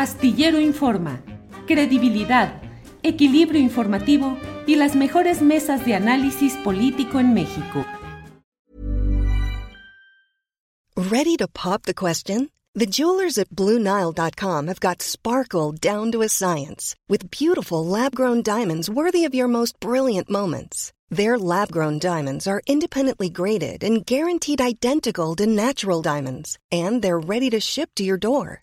Astillero Informa, credibilidad, equilibrio informativo y las mejores mesas de análisis político en México. Ready to pop the question? The jewelers at BlueNile.com have got sparkle down to a science with beautiful lab-grown diamonds worthy of your most brilliant moments. Their lab grown diamonds are independently graded and guaranteed identical to natural diamonds, and they're ready to ship to your door.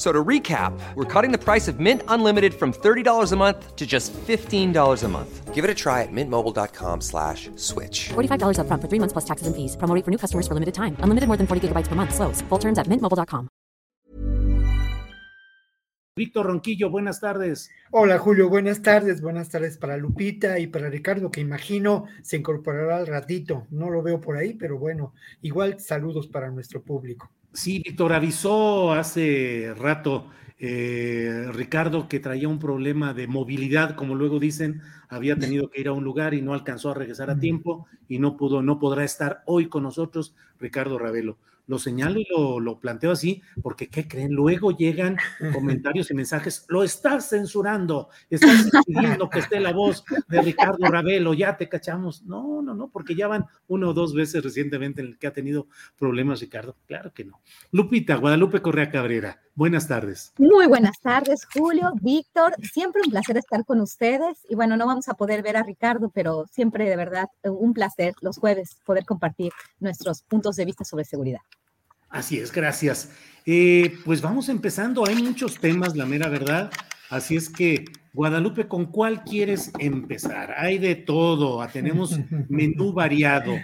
So to recap, we're cutting the price of Mint Unlimited from $30 a month to just $15 a month. Give it a try at mintmobile.com slash switch. $45 up front for three months plus taxes and fees. Promo for new customers for limited time. Unlimited more than 40 gigabytes per month. Slows. Full terms at mintmobile.com. Víctor Ronquillo, buenas tardes. Hola Julio, buenas tardes. Buenas tardes para Lupita y para Ricardo, que imagino se incorporará al ratito. No lo veo por ahí, pero bueno, igual saludos para nuestro público. Sí, Víctor, avisó hace rato eh, Ricardo que traía un problema de movilidad, como luego dicen, había tenido que ir a un lugar y no alcanzó a regresar a tiempo y no pudo, no podrá estar hoy con nosotros Ricardo Ravelo lo señalo y lo, planteo así, porque ¿qué creen? Luego llegan comentarios y mensajes, lo estás censurando, estás pidiendo que esté la voz de Ricardo Ravelo, ya te cachamos. No, no, no, porque ya van uno o dos veces recientemente en el que ha tenido problemas Ricardo. Claro que no. Lupita, Guadalupe Correa Cabrera, buenas tardes. Muy buenas tardes, Julio, Víctor, siempre un placer estar con ustedes. Y bueno, no vamos a poder ver a Ricardo, pero siempre de verdad un placer los jueves poder compartir nuestros puntos de vista sobre seguridad. Así es, gracias. Eh, pues vamos empezando, hay muchos temas, la mera verdad. Así es que, Guadalupe, ¿con cuál quieres empezar? Hay de todo, tenemos menú variado.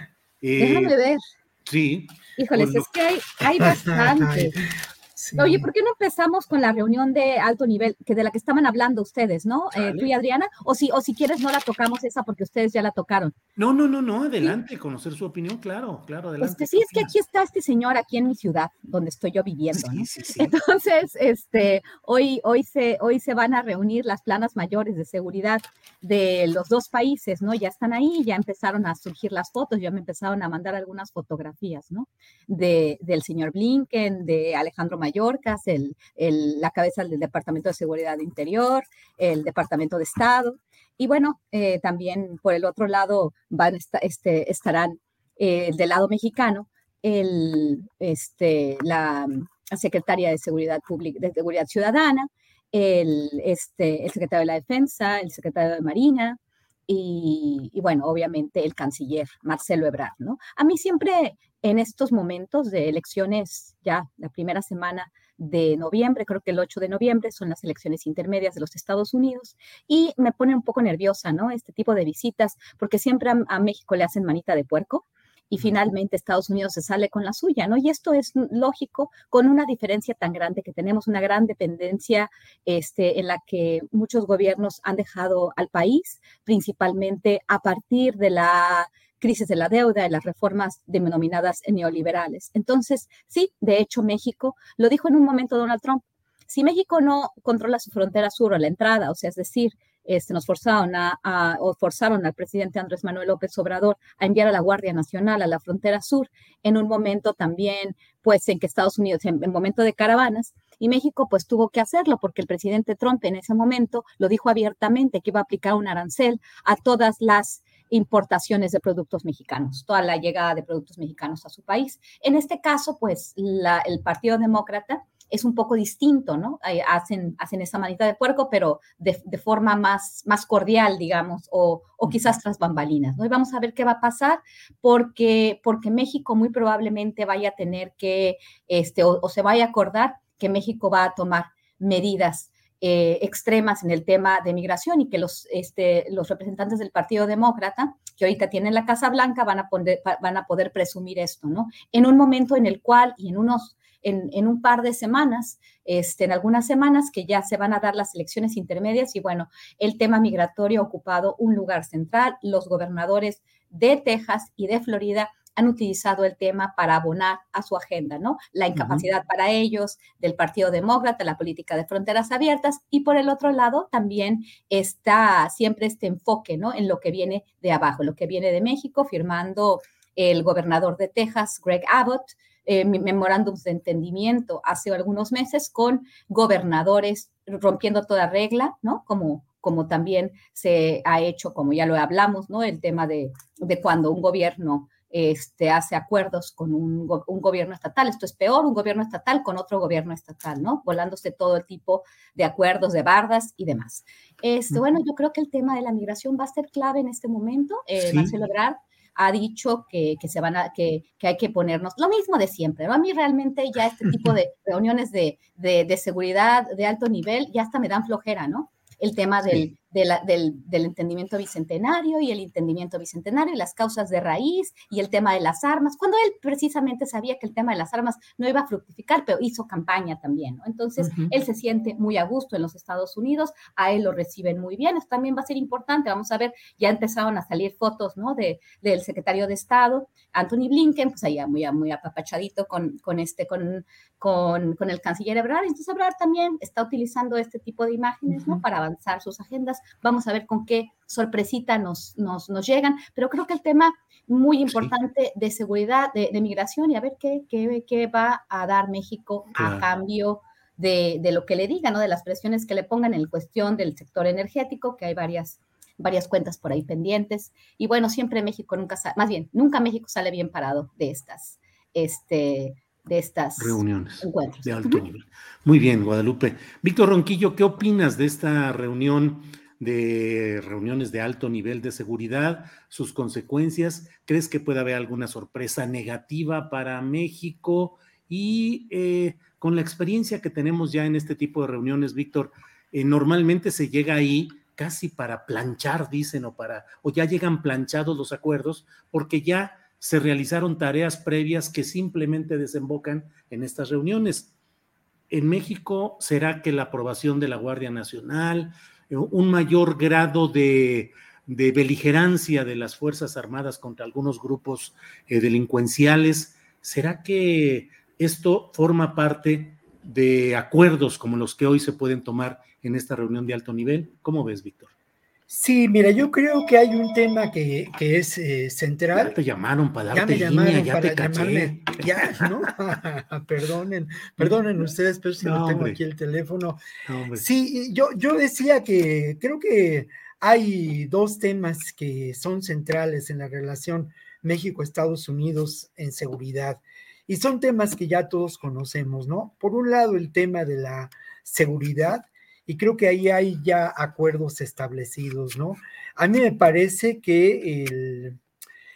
Eh, Déjame ver. Sí. Híjoles, es que hay, hay bastante. Oye, ¿por qué no empezamos con la reunión de alto nivel, que de la que estaban hablando ustedes, ¿no? Eh, tú y Adriana, o si, o si quieres no la tocamos esa porque ustedes ya la tocaron. No, no, no, no, adelante, conocer su opinión, claro, claro, adelante. Este, sí, es que aquí está este señor, aquí en mi ciudad, donde estoy yo viviendo, ¿no? Sí, sí, Entonces, este, hoy, hoy, se, hoy se van a reunir las planas mayores de seguridad de los dos países, ¿no? Ya están ahí, ya empezaron a surgir las fotos, ya me empezaron a mandar algunas fotografías, ¿no? De, del señor Blinken, de Alejandro Mayor el, la cabeza del Departamento de Seguridad Interior, el Departamento de Estado. Y bueno, eh, también por el otro lado van este, estarán eh, del lado mexicano el, este, la, secretaria de Seguridad Pública, de Seguridad Ciudadana, el, este, el secretario de la Defensa, el secretario de Marina, y, bueno, obviamente el canciller Marcelo Ebrard, ¿no? A mí siempre en estos momentos de elecciones, ya la primera semana de noviembre, creo que el 8 de noviembre son las elecciones intermedias de los Estados Unidos y me pone un poco nerviosa, ¿no? Este tipo de visitas, porque siempre a, México le hacen manita de puerco y finalmente Estados Unidos se sale con la suya, ¿no? Y esto es lógico con una diferencia tan grande que tenemos una gran dependencia este, en la que muchos gobiernos han dejado al país, principalmente a partir de la crisis de la deuda y las reformas denominadas neoliberales. Entonces, sí, de hecho, México lo dijo en un momento Donald Trump. Si México no controla su frontera sur o la entrada, o sea, es decir, este, nos forzaron a, forzaron al presidente Andrés Manuel López Obrador a enviar a la Guardia Nacional a la frontera sur en un momento también, pues, en que Estados Unidos, en, en momento de caravanas, y México pues tuvo que hacerlo porque el presidente Trump en ese momento lo dijo abiertamente que iba a aplicar un arancel a todas las importaciones de productos mexicanos, toda la llegada de productos mexicanos a su país. En este caso, pues el Partido Demócrata es un poco distinto, ¿no? hacen, hacen esa manita de puerco, pero de, forma más, más cordial, digamos, o, quizás tras bambalinas, ¿no? Y vamos a ver qué va a pasar, porque, porque México muy probablemente vaya a tener que, este, o se vaya a acordar que México va a tomar medidas eh, extremas en el tema de migración y que los, este, los representantes del Partido Demócrata, que ahorita tienen la Casa Blanca, van a, poder, van a poder presumir esto, ¿no? En un momento en el cual y en unos en, en, un par de semanas, este, en algunas semanas que ya se van a dar las elecciones intermedias y bueno, el tema migratorio ha ocupado un lugar central. Los gobernadores de Texas y de Florida han utilizado el tema para abonar a su agenda, ¿no? La incapacidad para ellos del Partido Demócrata, la política de fronteras abiertas y por el otro lado también está siempre este enfoque, ¿no? En lo que viene de abajo, lo que viene de México, firmando el gobernador de Texas, Greg Abbott, eh, memorándums de entendimiento hace algunos meses con gobernadores rompiendo toda regla, ¿no? Como, como también se ha hecho, como ya lo hablamos, ¿no? El tema de, de cuando un gobierno este, hace acuerdos con un, gobierno estatal. Esto es peor, un gobierno estatal con otro gobierno estatal, ¿no? Volándose todo el tipo de acuerdos, de bardas y demás. Este, bueno, yo creo que el tema de la migración va a ser clave en este momento. Eh, Marcelo Ebrard ha dicho que, se van a, que, hay que ponernos lo mismo de siempre. ¿no? A mí realmente ya este tipo de reuniones de, de, de seguridad de alto nivel ya hasta me dan flojera, ¿no? El tema del, del, entendimiento bicentenario y el entendimiento bicentenario y las causas de raíz y el tema de las armas, cuando él precisamente sabía que el tema de las armas no iba a fructificar, pero hizo campaña también, ¿no? Entonces, él se siente muy a gusto en los Estados Unidos, a él lo reciben muy bien, esto también va a ser importante, vamos a ver, ya empezaron a salir fotos, ¿no? De, del secretario de Estado, Anthony Blinken, pues allá muy, muy apapachadito con, con este, con, con, con el canciller Ebrard, entonces Ebrard también está utilizando este tipo de imágenes, ¿no? Para avanzar sus agendas Vamos a ver con qué sorpresita nos, nos, llegan, pero creo que el tema muy importante de seguridad, de, migración y a ver qué, qué, qué, va a dar México a cambio de, de, lo que le digan, ¿no? de las presiones que le pongan en cuestión del sector energético, que hay varias varias cuentas por ahí pendientes. Y bueno, siempre México nunca, más bien, nunca México sale bien parado de estas, este, de estas reuniones de alto nivel. Muy bien, Guadalupe. Víctor Ronquillo, ¿qué opinas de esta reunión de reuniones de alto nivel de seguridad, sus consecuencias. ¿Crees que puede haber alguna sorpresa negativa para México? Y eh, con la experiencia que tenemos ya en este tipo de reuniones, Víctor, eh, normalmente se llega ahí casi para planchar, dicen, o para, o ya llegan planchados los acuerdos, porque ya se realizaron tareas previas que simplemente desembocan en estas reuniones. En México, ¿será que la aprobación de la Guardia Nacional, un mayor grado de, beligerancia de las Fuerzas Armadas contra algunos grupos eh, delincuenciales. ¿Será que esto forma parte de acuerdos como los que hoy se pueden tomar en esta reunión de alto nivel? ¿Cómo ves, Víctor? Sí, mira, yo creo que hay un tema que, es eh, central. Ya te llamaron para darte ya línea, ya te llamarme, Ya, ¿no? perdonen, perdonen ustedes, pero si no, tengo aquí el teléfono. sí, yo, yo decía que creo que hay dos temas que son centrales en la relación México-Estados Unidos en seguridad. Y son temas que ya todos conocemos, ¿no? Por un lado, el tema de la seguridad y creo que ahí hay ya acuerdos establecidos, ¿no? A mí me parece que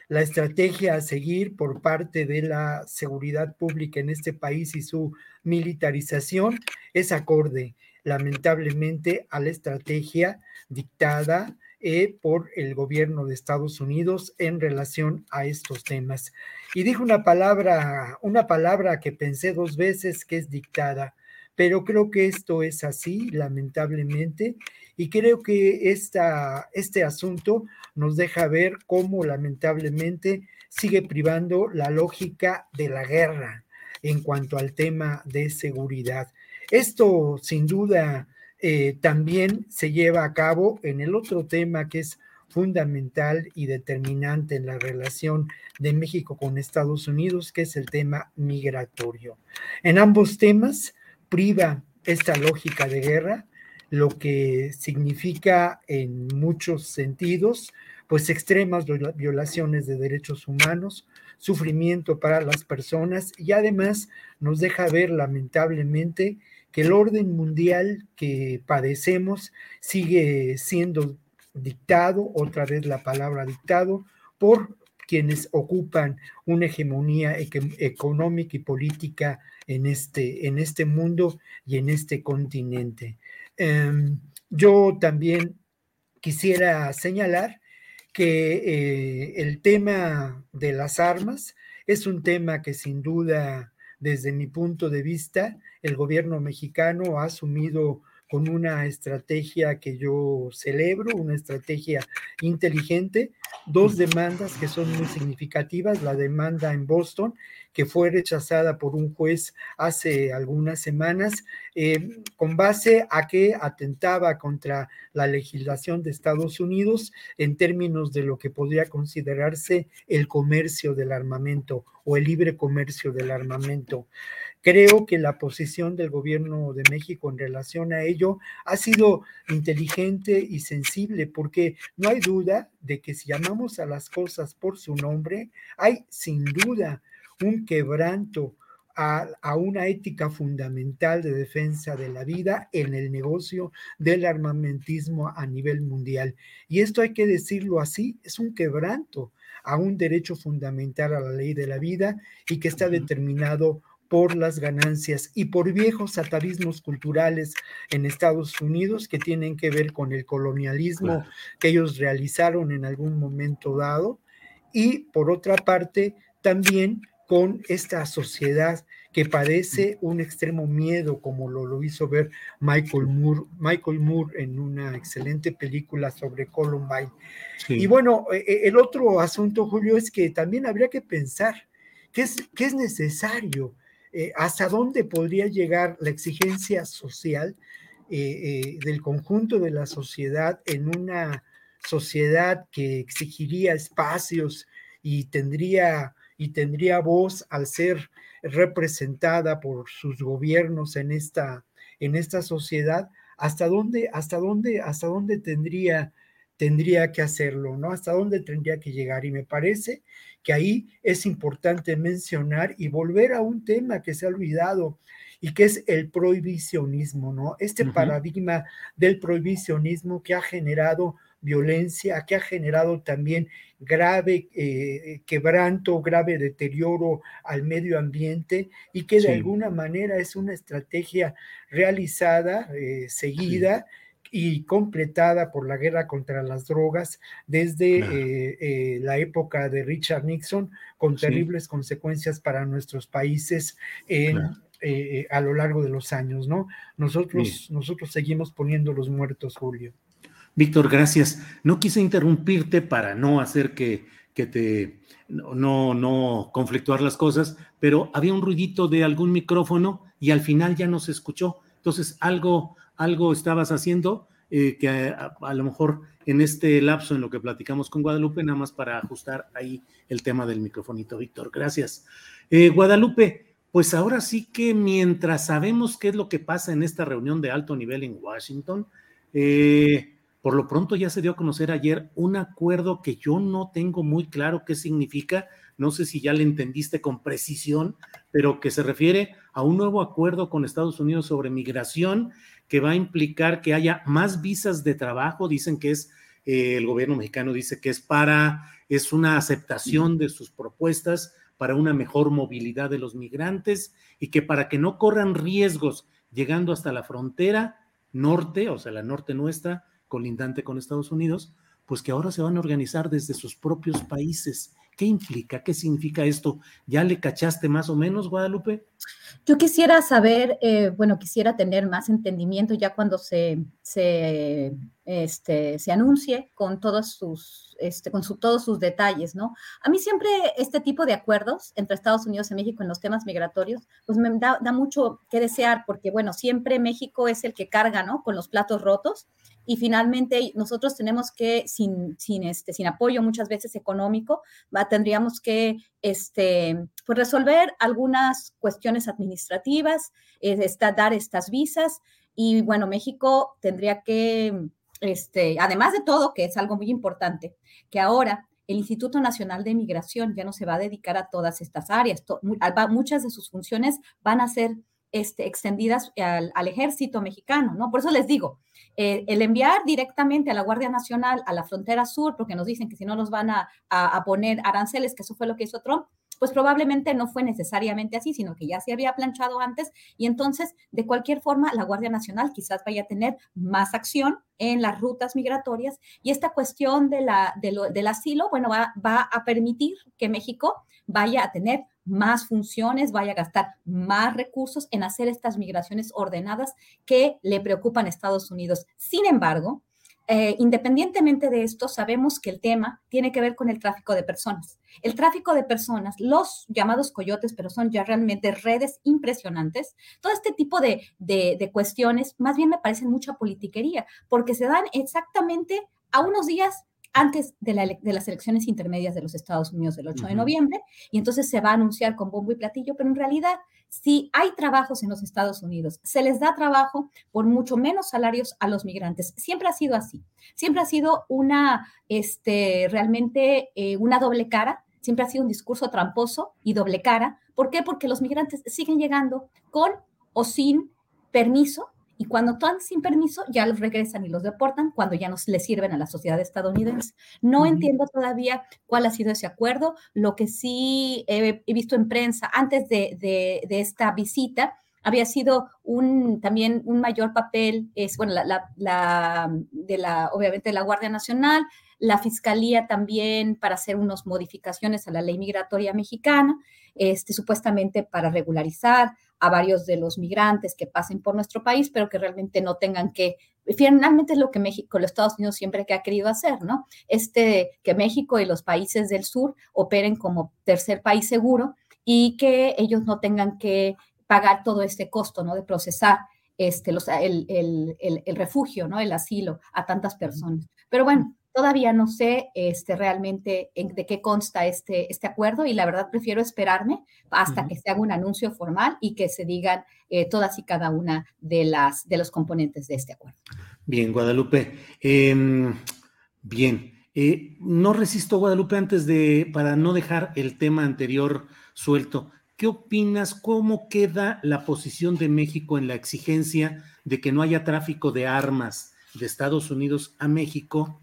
la estrategia a seguir por parte de la seguridad pública en este país y su militarización es acorde, lamentablemente, a la estrategia dictada eh, por el gobierno de Estados Unidos en relación a estos temas. Y dijo una palabra, una palabra que pensé dos veces que es dictada pero creo que esto es así, lamentablemente, y creo que esta, este asunto nos deja ver cómo lamentablemente sigue privando la lógica de la guerra en cuanto al tema de seguridad. Esto sin duda eh, también se lleva a cabo en el otro tema que es fundamental y determinante en la relación de México con Estados Unidos, que es el tema migratorio. En ambos temas priva esta lógica de guerra, lo que significa en muchos sentidos, pues extremas violaciones de derechos humanos, sufrimiento para las personas y además nos deja ver lamentablemente que el orden mundial que padecemos sigue siendo dictado, otra vez la palabra dictado, por quienes ocupan una hegemonía económica y política en este, en este mundo y en este continente. Em, yo también quisiera señalar que eh, el tema de las armas es un tema que sin duda desde mi punto de vista, el gobierno mexicano ha asumido con una estrategia que yo celebro, una estrategia inteligente, dos demandas que son muy significativas, la demanda en Boston, que fue rechazada por un juez hace algunas semanas, eh, con base a que atentaba contra la legislación de Estados Unidos en términos de lo que podría considerarse el comercio del armamento o el libre comercio del armamento. Creo que la posición del gobierno de México en relación a ello ha sido inteligente y sensible, porque no hay duda de que si llamamos a las cosas por su nombre, hay sin duda un quebranto a, a, una ética fundamental de defensa de la vida en el negocio del armamentismo a nivel mundial. Y esto hay que decirlo así, es un quebranto a un derecho fundamental a la ley de la vida y que está determinado por las ganancias y por viejos atavismos culturales en Estados Unidos que tienen que ver con el colonialismo que ellos realizaron en algún momento dado y por otra parte también con esta sociedad que padece un extremo miedo, como lo, lo hizo ver Michael Moore, Michael Moore en una excelente película sobre Columbine. Y bueno, e, e, el otro asunto, Julio, es que también habría que pensar que es, que es necesario eh, hasta dónde podría llegar la exigencia social eh, eh, del conjunto de la sociedad en una sociedad que exigiría espacios y tendría, y tendría voz al ser representada por sus gobiernos en esta, en esta sociedad, hasta dónde, hasta dónde, hasta dónde tendría tendría que hacerlo, ¿no? Hasta dónde tendría que llegar. Y me parece que ahí es importante mencionar y volver a un tema que se ha olvidado y que es el prohibicionismo, ¿no? Este paradigma del prohibicionismo que ha generado violencia, que ha generado también grave eh, quebranto, grave deterioro al medio ambiente y que de alguna manera es una estrategia realizada, eh, seguida y completada por la guerra contra las drogas desde eh, eh, la época de Richard Nixon, con terribles consecuencias para nuestros países eh, a lo largo de los años, ¿no? Nosotros, nosotros seguimos poniendo los muertos, Julio. Víctor, gracias. No quise interrumpirte para no hacer que, que te no, no conflictuar las cosas, pero había un ruidito de algún micrófono y al final ya no se escuchó. Entonces, algo, algo estabas haciendo eh, que a, lo mejor en este lapso en lo que platicamos con Guadalupe, nada más para ajustar ahí el tema del microfonito, Víctor. Gracias. Eh, Guadalupe, pues ahora sí que mientras sabemos qué es lo que pasa en esta reunión de alto nivel en Washington, eh, por lo pronto ya se dio a conocer ayer un acuerdo que yo no tengo muy claro qué significa, no sé si ya le entendiste con precisión, pero que se refiere a un nuevo acuerdo con Estados Unidos sobre migración que va a implicar que haya más visas de trabajo. Dicen que es, eh, el gobierno mexicano dice que es para, es una aceptación de sus propuestas para una mejor movilidad de los migrantes y que para que no corran riesgos llegando hasta la frontera norte, o sea, la norte nuestra, colindante con Estados Unidos, pues que ahora se van a organizar desde sus propios países ¿Qué implica? ¿Qué significa esto? ¿Ya le cachaste más o menos, Guadalupe? Yo quisiera saber, eh, bueno, quisiera tener más entendimiento ya cuando se, se, este, se anuncie con todos sus, este, con todos sus detalles, ¿no? A mí siempre este tipo de acuerdos entre Estados Unidos y México en los temas migratorios, pues me da, da mucho que desear, porque, bueno, siempre México es el que carga, ¿no? Con los platos rotos y finalmente nosotros tenemos que, sin, sin, este, sin apoyo muchas veces económico, tendríamos que este, pues resolver algunas cuestiones administrativas, eh, dar estas visas y bueno, México tendría que, este, además de todo, que es algo muy importante, que ahora el Instituto Nacional de Migración ya no se va a dedicar a todas estas áreas, muchas de sus funciones van a ser este, extendidas al, ejército mexicano, ¿no? Por eso les digo, eh, el enviar directamente a la Guardia Nacional a la frontera sur, porque nos dicen que si no nos van a, poner aranceles, que eso fue lo que hizo Trump, pues probablemente no fue necesariamente así, sino que ya se había planchado antes y entonces, de cualquier forma, la Guardia Nacional quizás vaya a tener más acción en las rutas migratorias y esta cuestión de la, del asilo, bueno, va a permitir que México vaya a tener más funciones, vaya a gastar más recursos en hacer estas migraciones ordenadas que le preocupan a Estados Unidos. Sin embargo, eh, independientemente de esto, sabemos que el tema tiene que ver con el tráfico de personas. El tráfico de personas, los llamados coyotes, pero son ya realmente redes impresionantes. Todo este tipo de, de cuestiones más bien me parecen mucha politiquería, porque se dan exactamente a unos días antes de, las elecciones intermedias de los Estados Unidos del 8 de noviembre, y entonces se va a anunciar con bombo y platillo, pero en realidad, si hay trabajos en los Estados Unidos, se les da trabajo por mucho menos salarios a los migrantes. Siempre ha sido así, siempre ha sido una, este, realmente eh, una doble cara, siempre ha sido un discurso tramposo y doble cara. ¿Por qué? Porque los migrantes siguen llegando con o sin permiso y cuando están sin permiso ya los regresan y los deportan cuando ya no les sirven a la sociedad estadounidense. No entiendo todavía cuál ha sido ese acuerdo. Lo que sí he, visto en prensa antes de, de, esta visita había sido un también un mayor papel, es bueno, la, la, de la, obviamente, la Guardia Nacional, la Fiscalía también para hacer unas modificaciones a la ley migratoria mexicana, este, supuestamente para regularizar a varios de los migrantes que pasen por nuestro país, pero que realmente no tengan que, finalmente es lo que México, los Estados Unidos siempre que ha querido hacer, ¿no? Este, que México y los países del sur operen como tercer país seguro y que ellos no tengan que pagar todo este costo, ¿no? De procesar este, los, el, el, el, refugio, ¿no? El asilo a tantas personas. Pero bueno, Todavía no sé este, realmente de qué consta este, este acuerdo y la verdad prefiero esperarme hasta que se haga un anuncio formal y que se digan eh, todas y cada una de, las, de los componentes de este acuerdo. Bien, Guadalupe. Em, bien, eh, no resisto, Guadalupe, antes de, para no dejar el tema anterior suelto. ¿Qué opinas? ¿Cómo queda la posición de México en la exigencia de que no haya tráfico de armas de Estados Unidos a México?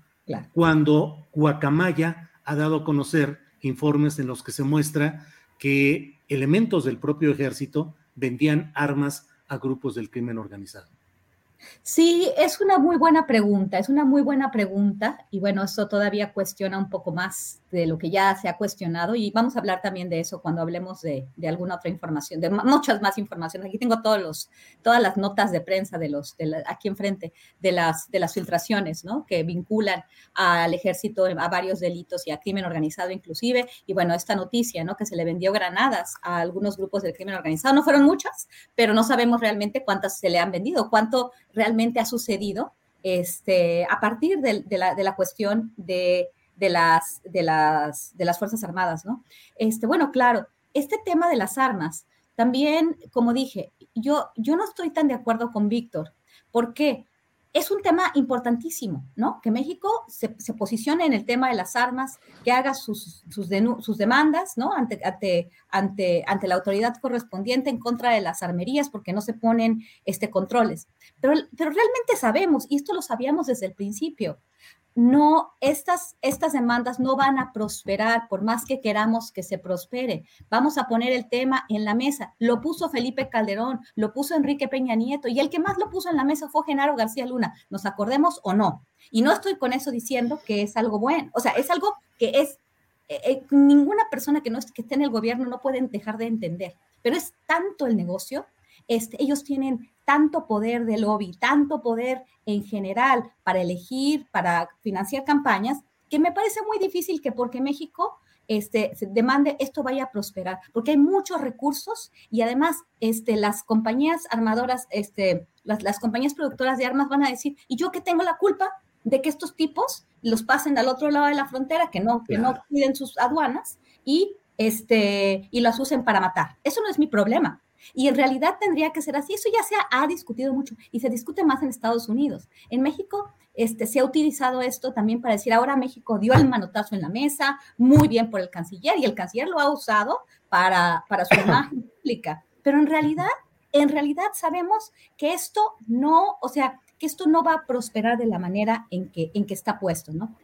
Cuando Guacamaya ha dado a conocer informes en los que se muestra que elementos del propio ejército vendían armas a grupos del crimen organizado. Sí, es una muy buena pregunta, es una muy buena pregunta y bueno, eso todavía cuestiona un poco más de lo que ya se ha cuestionado y vamos a hablar también de eso cuando hablemos de, alguna otra información, de muchas más informaciones. Aquí tengo todos los, todas las notas de prensa de los, de aquí enfrente, de las, de las filtraciones, ¿no? Que vinculan al ejército a varios delitos y a crimen organizado inclusive. Y bueno, esta noticia, ¿no? Que se le vendió granadas a algunos grupos del crimen organizado. No fueron muchas, pero no sabemos realmente cuántas se le han vendido, cuánto realmente ha sucedido este, a partir de, la, de la cuestión de de las, de las, de las Fuerzas Armadas, ¿no? Este, bueno, claro, este tema de las armas, también, como dije, yo, yo no estoy tan de acuerdo con Víctor. ¿Por qué? Es un tema importantísimo, ¿no? Que México se, posicione en el tema de las armas, que haga sus, sus, sus demandas, ¿no? Ante, ante, ante, ante, la autoridad correspondiente en contra de las armerías porque no se ponen este, controles. Pero, pero realmente sabemos, y esto lo sabíamos desde el principio, no, estas, estas demandas no van a prosperar por más que queramos que se prospere. Vamos a poner el tema en la mesa. Lo puso Felipe Calderón, lo puso Enrique Peña Nieto y el que más lo puso en la mesa fue Genaro García Luna. ¿Nos acordemos o no? Y no estoy con eso diciendo que es algo bueno. O sea, es algo que es, eh, eh, ninguna persona que, no, que esté en el gobierno no puede dejar de entender. Pero es tanto el negocio este, ellos tienen tanto poder de lobby, tanto poder en general para elegir, para financiar campañas, que me parece muy difícil que porque México este, demande esto vaya a prosperar, porque hay muchos recursos y además este, las compañías armadoras, este, las, compañías productoras de armas van a decir, ¿y yo qué tengo la culpa de que estos tipos los pasen al otro lado de la frontera, que no, que no cuiden sus aduanas y, este, y las usen para matar? Eso no es mi problema. Y en realidad tendría que ser así. Eso ya se ha, discutido mucho y se discute más en Estados Unidos. En México este, se ha utilizado esto también para decir, ahora México dio el manotazo en la mesa, muy bien por el canciller, y el canciller lo ha usado para, para su imagen pública. Pero en realidad, en realidad sabemos que esto no, o sea, que esto no va a prosperar de la manera en que, en que está puesto, ¿no?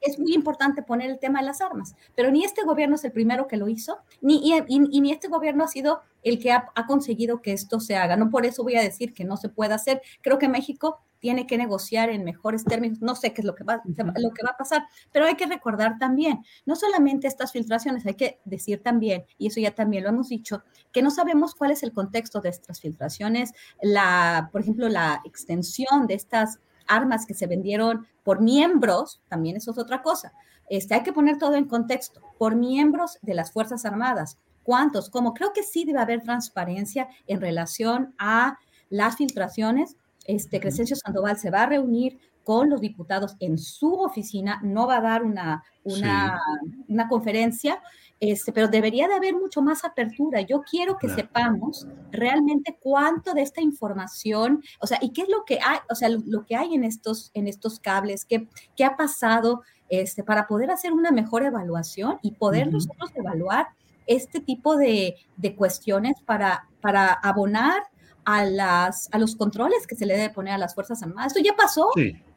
Es muy importante poner el tema de las armas, pero ni este gobierno es el primero que lo hizo, ni, y, ni este gobierno ha sido el que ha, conseguido que esto se haga. No por eso voy a decir que no se pueda hacer. Creo que México tiene que negociar en mejores términos. No sé qué es lo que va, lo que va a pasar, pero hay que recordar también, no solamente estas filtraciones, hay que decir también, y eso ya también lo hemos dicho, que no sabemos cuál es el contexto de estas filtraciones, la, por ejemplo, la extensión de estas armas que se vendieron por miembros, también eso es otra cosa. Este, hay que poner todo en contexto, por miembros de las Fuerzas Armadas. ¿Cuántos? Como creo que sí debe haber transparencia en relación a las filtraciones. Este, Crescencio Sandoval se va a reunir con los diputados en su oficina, no va a dar una, una, una conferencia, este, pero debería de haber mucho más apertura. Yo quiero que sepamos realmente cuánto de esta información, o sea, y qué es lo que hay, o sea, lo, que hay en estos, en estos cables, qué, qué ha pasado, este, para poder hacer una mejor evaluación y poder nosotros evaluar este tipo de, de, cuestiones para, para abonar a, las, a los controles que se le debe poner a las Fuerzas Armadas. Esto ya pasó,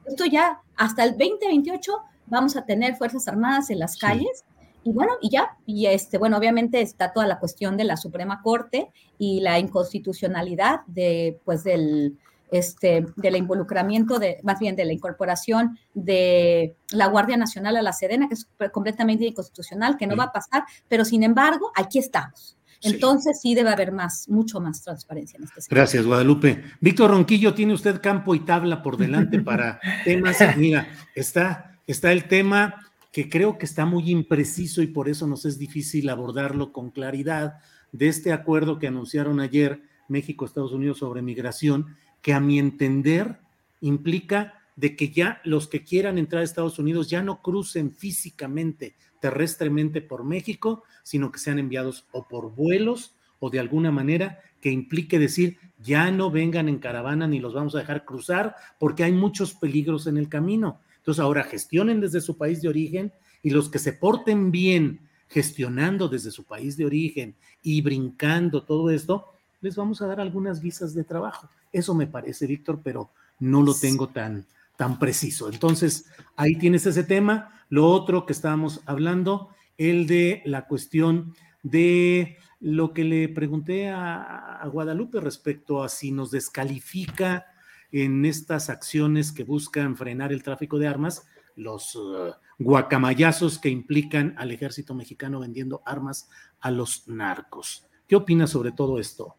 esto ya hasta el 2028 vamos a tener Fuerzas Armadas en las calles. Y bueno, y ya, y este, bueno, obviamente está toda la cuestión de la Suprema Corte y la inconstitucionalidad de, pues, del, este, del involucramiento, de, más bien de la incorporación de la Guardia Nacional a la Sedena, que es completamente inconstitucional, que no va a pasar, pero sin embargo, aquí estamos. Entonces sí. debe haber más, mucho más transparencia en este sector. Gracias, Guadalupe. Víctor Ronquillo, tiene usted campo y tabla por delante para temas. Mira, está, está el tema que creo que está muy impreciso y por eso nos es difícil abordarlo con claridad de este acuerdo que anunciaron ayer México, Estados Unidos sobre migración, que a mi entender implica de que ya los que quieran entrar a Estados Unidos ya no crucen físicamente, terrestremente por México, sino que sean enviados o por vuelos o de alguna manera que implique decir, ya no vengan en caravana ni los vamos a dejar cruzar porque hay muchos peligros en el camino. Entonces ahora gestionen desde su país de origen y los que se porten bien gestionando desde su país de origen y brincando todo esto, les vamos a dar algunas visas de trabajo. Eso me parece, Víctor, pero no lo tengo tan, tan preciso. Entonces, ahí tienes ese tema. Lo otro que estábamos hablando, el de la cuestión de lo que le pregunté a, Guadalupe respecto a si nos descalifica en estas acciones que buscan frenar el tráfico de armas, los uh, guacamayazos que implican al ejército mexicano vendiendo armas a los narcos. ¿Qué opinas sobre todo esto,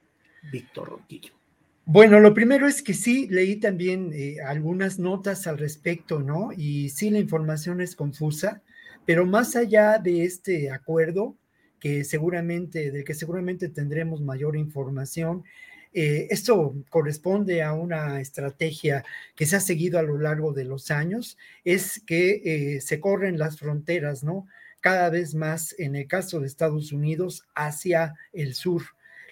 Víctor Ronquillo? Bueno, lo primero es que sí, leí también eh, algunas notas al respecto, ¿no? Y sí, la información es confusa, pero más allá de este acuerdo, que seguramente, del que seguramente tendremos mayor información, eh, esto corresponde a una estrategia que se ha seguido a lo largo de los años, es que eh, se corren las fronteras, ¿no? Cada vez más, en el caso de Estados Unidos, hacia el sur.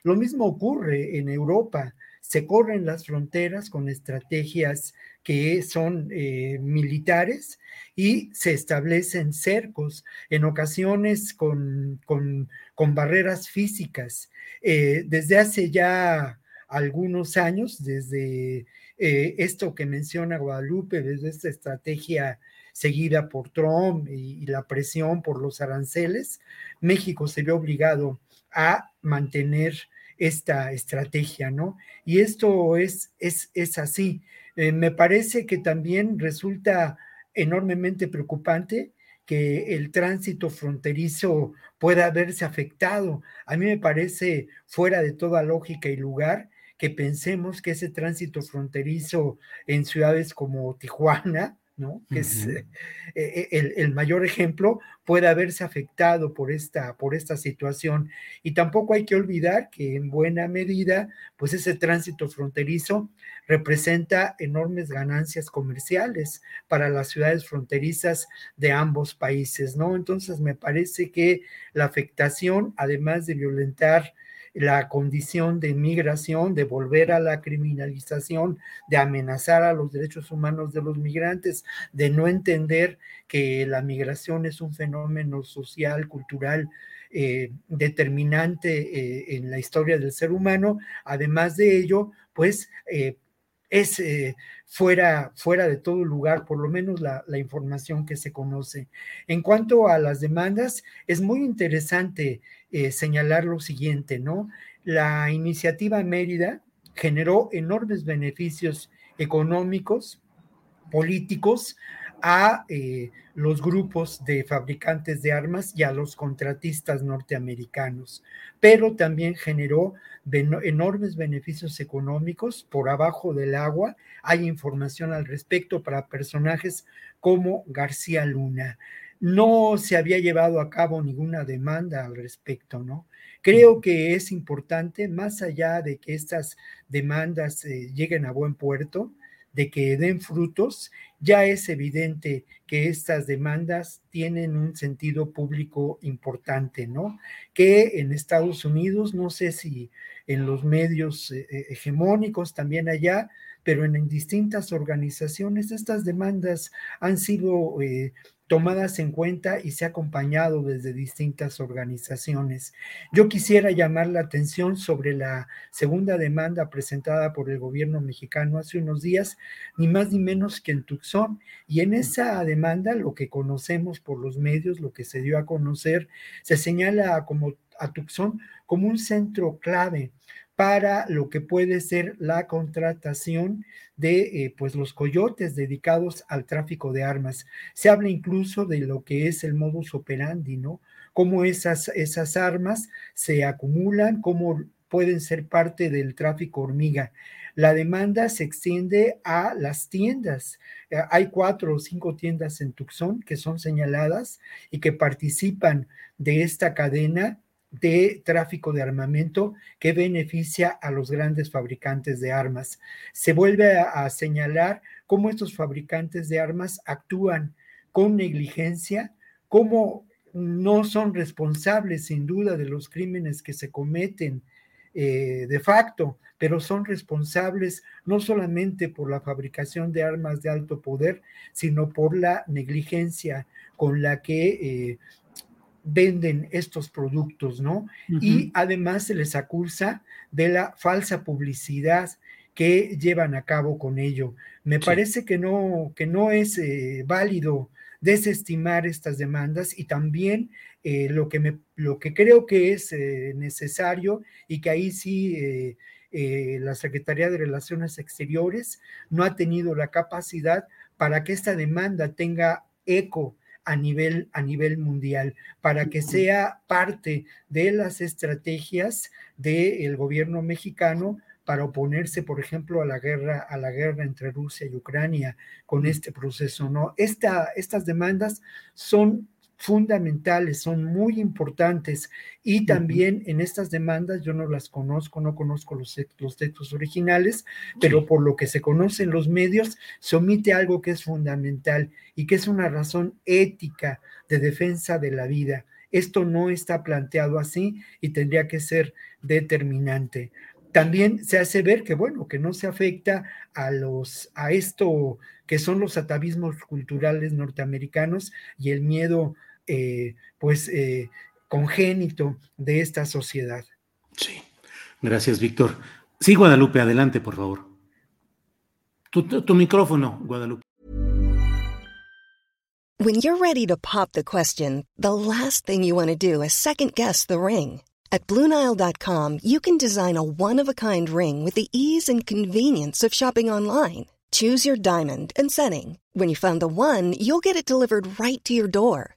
Lo mismo ocurre en Europa se corren las fronteras con estrategias que son eh, militares y se establecen cercos, en ocasiones con, con, barreras físicas. Eh, desde hace ya algunos años, desde eh, esto que menciona Guadalupe, desde esta estrategia seguida por Trump y, y la presión por los aranceles, México se ve obligado a mantener esta estrategia, ¿no? Y esto es, es, es así. Eh, me parece que también resulta enormemente preocupante que el tránsito fronterizo pueda verse afectado. A mí me parece fuera de toda lógica y lugar que pensemos que ese tránsito fronterizo en ciudades como Tijuana, que es eh, eh, el, mayor ejemplo, puede haberse afectado por esta, por esta situación. Y tampoco hay que olvidar que en buena medida, pues ese tránsito fronterizo representa enormes ganancias comerciales para las ciudades fronterizas de ambos países, ¿no? Entonces me parece que la afectación, además de violentar la condición de migración, de volver a la criminalización, de amenazar a los derechos humanos de los migrantes, de no entender que la migración es un fenómeno social, cultural, eh, determinante eh, en la historia del ser humano. Además de ello, pues eh, es fuera, fuera de todo lugar, por lo menos la, información que se conoce. En cuanto a las demandas, es muy interesante eh, señalar lo siguiente, ¿no? la iniciativa Mérida generó enormes beneficios económicos, políticos, a eh, los grupos de fabricantes de armas y a los contratistas norteamericanos, pero también generó enormes beneficios económicos por abajo del agua. Hay información al respecto para personajes como García Luna. No se había llevado a cabo ninguna demanda al respecto, ¿no? Creo que es importante, más allá de que estas demandas eh, lleguen a buen puerto, de que den frutos, ya es evidente que estas demandas tienen un sentido público importante, ¿no? Que en Estados Unidos, no sé si en los medios eh, eh, hegemónicos también allá, pero en, distintas organizaciones estas demandas han sido eh, tomadas en cuenta y se ha acompañado desde distintas organizaciones. Yo quisiera llamar la atención sobre la segunda demanda presentada por el gobierno mexicano hace unos días, ni más ni menos que en Tucson. Y en esa demanda, lo que conocemos por los medios, lo que se dio a conocer, se señala como a Tucson como un centro clave para lo que puede ser la contratación de eh, pues los coyotes dedicados al tráfico de armas. Se habla incluso de lo que es el modus operandi, ¿no? Cómo esas, esas armas se acumulan, cómo pueden ser parte del tráfico hormiga. La demanda se extiende a las tiendas. Eh, hay cuatro o cinco tiendas en Tucson que son señaladas y que participan de esta cadena de tráfico de armamento que beneficia a los grandes fabricantes de armas. Se vuelve a, señalar cómo estos fabricantes de armas actúan con negligencia, cómo no son responsables sin duda de los crímenes que se cometen eh, de facto, pero son responsables no solamente por la fabricación de armas de alto poder, sino por la negligencia con la que eh, venden estos productos, ¿no? Y además se les acusa de la falsa publicidad que llevan a cabo con ello. Me parece que no, que no es eh, válido desestimar estas demandas y también eh, lo, que me, lo que creo que es eh, necesario y que ahí sí la Secretaría de Relaciones Exteriores no ha tenido la capacidad para que esta demanda tenga eco a nivel, a nivel mundial, para que sea parte de las estrategias del gobierno mexicano para oponerse, por ejemplo, a la guerra, a la guerra entre Rusia y Ucrania con este proceso. ¿no? Esta, estas demandas son fundamentales, son muy importantes y también en estas demandas yo no las conozco, no conozco los, los textos originales, pero por lo que se conoce en los medios se omite algo que es fundamental y que es una razón ética de defensa de la vida. Esto no está planteado así y tendría que ser determinante. También se hace ver que, bueno, que no se afecta a los, a esto que son los atavismos culturales norteamericanos y el miedo eh, pues eh, congénito de esta sociedad. Sí, gracias Víctor. Sí, Guadalupe, adelante, por favor. Tu, tu, tu micrófono, Guadalupe. When you're ready to pop the question, the last thing you want to do is second guess the ring. At BlueNile.com, you can design a one-of-a-kind ring with the ease and convenience of shopping online. Choose your diamond and setting. When you find the one, you'll get it delivered right to your door.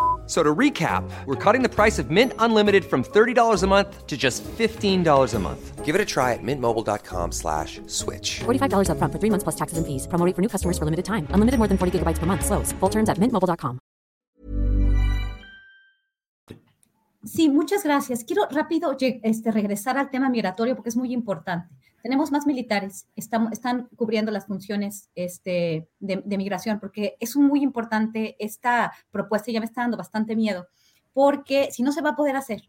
So to recap, we're cutting the price of Mint Unlimited from $30 a month to just $15 a month. Give it a try at mintmobile.com slash switch. $45 up front for three months plus taxes and fees. Promo for new customers for limited time. Unlimited more than 40 gigabytes per month. Slows. Full terms at mintmobile.com. Sí, muchas gracias. Quiero rápido este, regresar al tema migratorio porque es muy importante. Tenemos más militares, están, están cubriendo las funciones este, de, migración, porque es muy importante esta propuesta, ya me está dando bastante miedo, porque si no se va a poder hacer.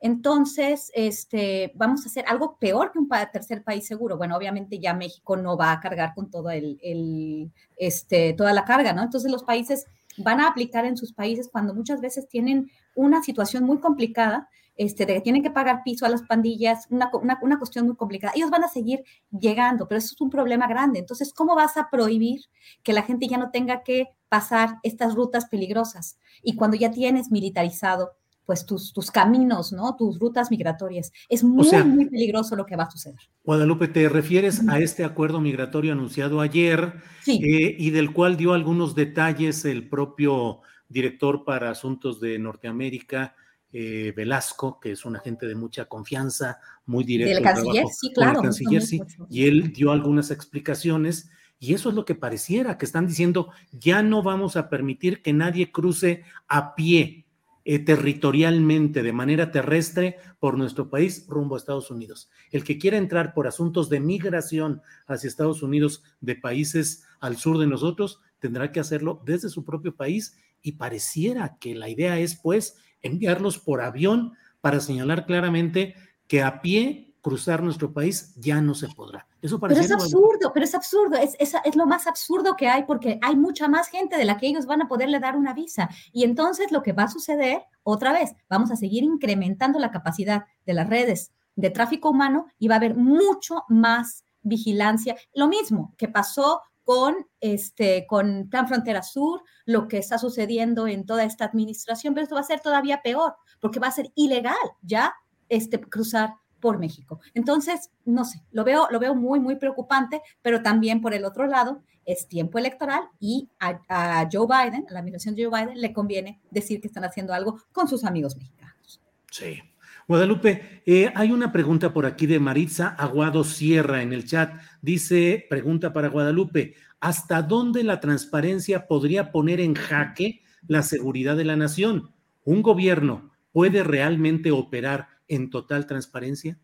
entonces este, vamos a hacer algo peor que un tercer país seguro. Bueno, obviamente ya México no va a cargar con todo el, este, toda la carga, ¿no? Entonces los países van a aplicar en sus países cuando muchas veces tienen una situación muy complicada, este, de que tienen que pagar piso a las pandillas, una, una, cuestión muy complicada. Ellos van a seguir llegando, pero eso es un problema grande. Entonces, ¿cómo vas a prohibir que la gente ya no tenga que pasar estas rutas peligrosas? Y cuando ya tienes militarizado pues tus, tus caminos, ¿no? Tus rutas migratorias. Es muy, muy peligroso lo que va a suceder. Guadalupe, ¿te refieres a este acuerdo migratorio anunciado ayer eh, y del cual dio algunos detalles el propio director para asuntos de Norteamérica, eh, Velasco, que es un agente de mucha confianza, muy directo. Del canciller, sí, claro. canciller, sí. Y él dio algunas explicaciones. Y eso es lo que pareciera, que están diciendo, ya no vamos a permitir que nadie cruce a pie eh, territorialmente, de manera terrestre, por nuestro país rumbo a Estados Unidos. El que quiera entrar por asuntos de migración hacia Estados Unidos de países al sur de nosotros, tendrá que hacerlo desde su propio país y pareciera que la idea es, pues, enviarlos por avión para señalar claramente que a pie cruzar nuestro país ya no se podrá. Eso pero es absurdo, pero es absurdo, es, es, es, lo más absurdo que hay porque hay mucha más gente de la que ellos van a poderle dar una visa. Y entonces lo que va a suceder, otra vez, vamos a seguir incrementando la capacidad de las redes de tráfico humano y va a haber mucho más vigilancia. Lo mismo que pasó con, este, con Plan Frontera Sur, lo que está sucediendo en toda esta administración, pero esto va a ser todavía peor porque va a ser ilegal ya este, cruzar por México. Entonces, no sé, lo veo, lo veo muy, muy preocupante, pero también por el otro lado, es tiempo electoral y a, Joe Biden, a la administración de Joe Biden, le conviene decir que están haciendo algo con sus amigos mexicanos. Sí. Guadalupe, eh, hay una pregunta por aquí de Maritza Aguado Sierra en el chat. Dice, pregunta para Guadalupe, ¿hasta dónde la transparencia podría poner en jaque la seguridad de la nación? ¿Un gobierno puede realmente operar en total transparencia?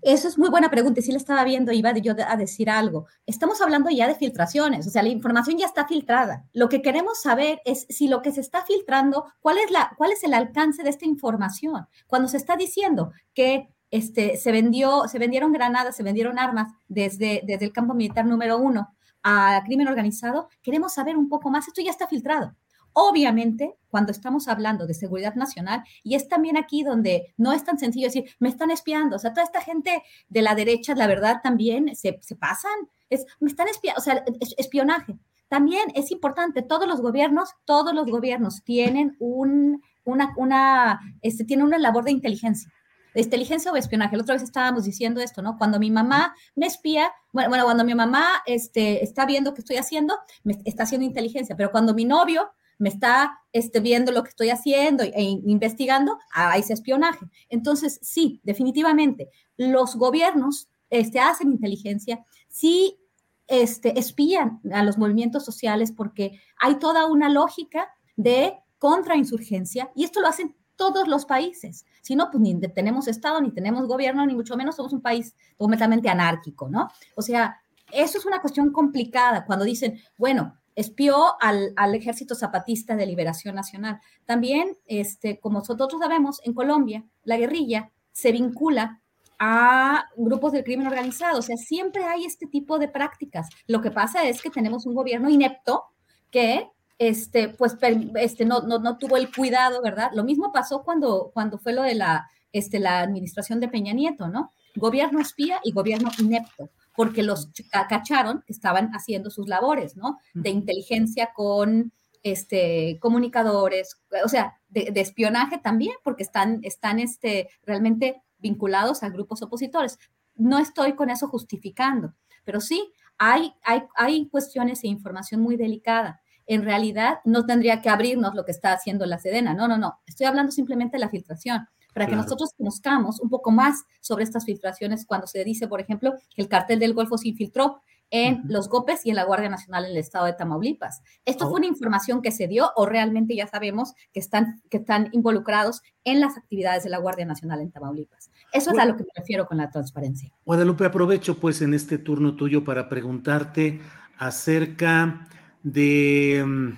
Eso es muy buena pregunta. Y sí le estaba viendo, iba yo a decir algo. Estamos hablando ya de filtraciones, o sea, la información ya está filtrada. Lo que queremos saber es si lo que se está filtrando, cuál es, la, cuál es el alcance de esta información. Cuando se está diciendo que este, se, vendió, se vendieron granadas, se vendieron armas desde, desde el campo militar número uno a crimen organizado, queremos saber un poco más. Esto ya está filtrado. Obviamente, cuando estamos hablando de seguridad nacional, y es también aquí donde no es tan sencillo decir, me están espiando, o sea, toda esta gente de la derecha, la verdad, también se, pasan, es, me están espiando, o sea, espionaje. También es importante, todos los gobiernos, todos los gobiernos tienen un, una, una, este, labor de inteligencia inteligencia o espionaje. La otra vez estábamos diciendo esto, ¿no? Cuando mi mamá me espía, bueno, bueno cuando mi mamá este, está viendo qué estoy haciendo, me está haciendo inteligencia, pero cuando mi novio me está este, viendo lo que estoy haciendo e investigando, hay ese espionaje. Entonces, sí, definitivamente, los gobiernos este, hacen inteligencia, sí este, espían a los movimientos sociales porque hay toda una lógica de contrainsurgencia y esto lo hacen todos los países. Si no, pues ni tenemos Estado, ni tenemos gobierno, ni mucho menos somos un país completamente anárquico, ¿no? O sea, eso es una cuestión complicada cuando dicen, bueno, espió al, Ejército Zapatista de Liberación Nacional. También, este, como nosotros sabemos, en Colombia, la guerrilla se vincula a grupos del crimen organizado. O sea, siempre hay este tipo de prácticas. Lo que pasa es que tenemos un gobierno inepto que este, pues, este, no, no, no tuvo el cuidado, ¿verdad? Lo mismo pasó cuando, cuando fue lo de la, este, la administración de Peña Nieto, ¿no? Gobierno espía y gobierno inepto porque los cacharon que estaban haciendo sus labores, ¿no? De inteligencia con este, comunicadores, o sea, de, espionaje también, porque están, están este, realmente vinculados a grupos opositores. No estoy con eso justificando, pero sí hay, hay, hay cuestiones e información muy delicada. En realidad, no tendría que abrirnos lo que está haciendo la Sedena. No, no, no. Estoy hablando simplemente de la filtración para que nosotros conozcamos un poco más sobre estas filtraciones cuando se dice, por ejemplo, que el cartel del Golfo se infiltró en los GOPES y en la Guardia Nacional en el estado de Tamaulipas. ¿Esto fue oh. una información que se dio o realmente ya sabemos que están, que están involucrados en las actividades de la Guardia Nacional en Tamaulipas? Eso es a lo que me refiero con la transparencia. Guadalupe, aprovecho pues en este turno tuyo para preguntarte acerca de mm,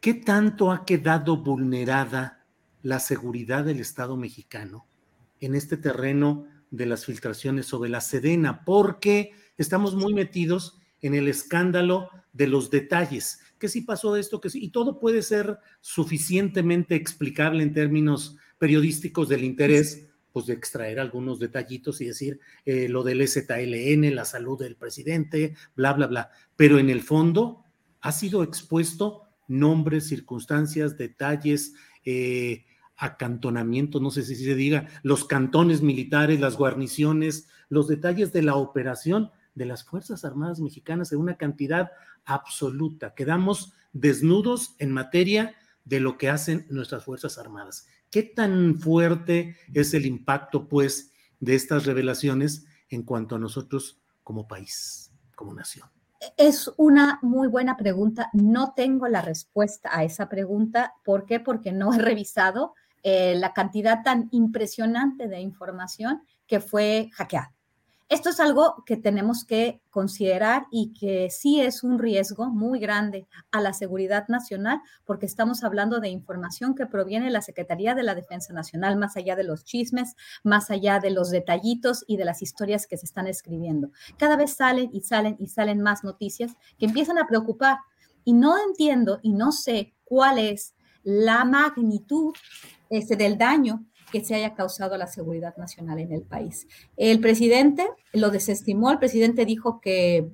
qué tanto ha quedado vulnerada la seguridad del Estado mexicano en este terreno de las filtraciones sobre la Sedena, porque estamos muy metidos en el escándalo de los detalles, que si pasó esto, que sí, y todo puede ser suficientemente explicable en términos periodísticos del interés, pues de extraer algunos detallitos y decir eh, lo del STLN, la salud del presidente, bla, bla, bla. Pero en el fondo ha sido expuesto nombres, circunstancias, detalles, eh, acantonamientos, no sé si se diga, los cantones militares, las guarniciones, los detalles de la operación de las Fuerzas Armadas Mexicanas en una cantidad absoluta. Quedamos desnudos en materia de lo que hacen nuestras Fuerzas Armadas. ¿Qué tan fuerte es el impacto, pues, de estas revelaciones en cuanto a nosotros como país, como nación? Es una muy buena pregunta. No tengo la respuesta a esa pregunta. ¿Por qué? Porque no he revisado eh, la cantidad tan impresionante de información que fue hackeada. Esto es algo que tenemos que considerar y que sí es un riesgo muy grande a la seguridad nacional porque estamos hablando de información que proviene de la Secretaría de la Defensa Nacional, más allá de los chismes, más allá de los detallitos y de las historias que se están escribiendo. Cada vez salen y salen y salen más noticias que empiezan a preocupar y no entiendo y no sé cuál es la magnitud este, del daño que se haya causado a la seguridad nacional en el país. El presidente lo desestimó, el presidente dijo que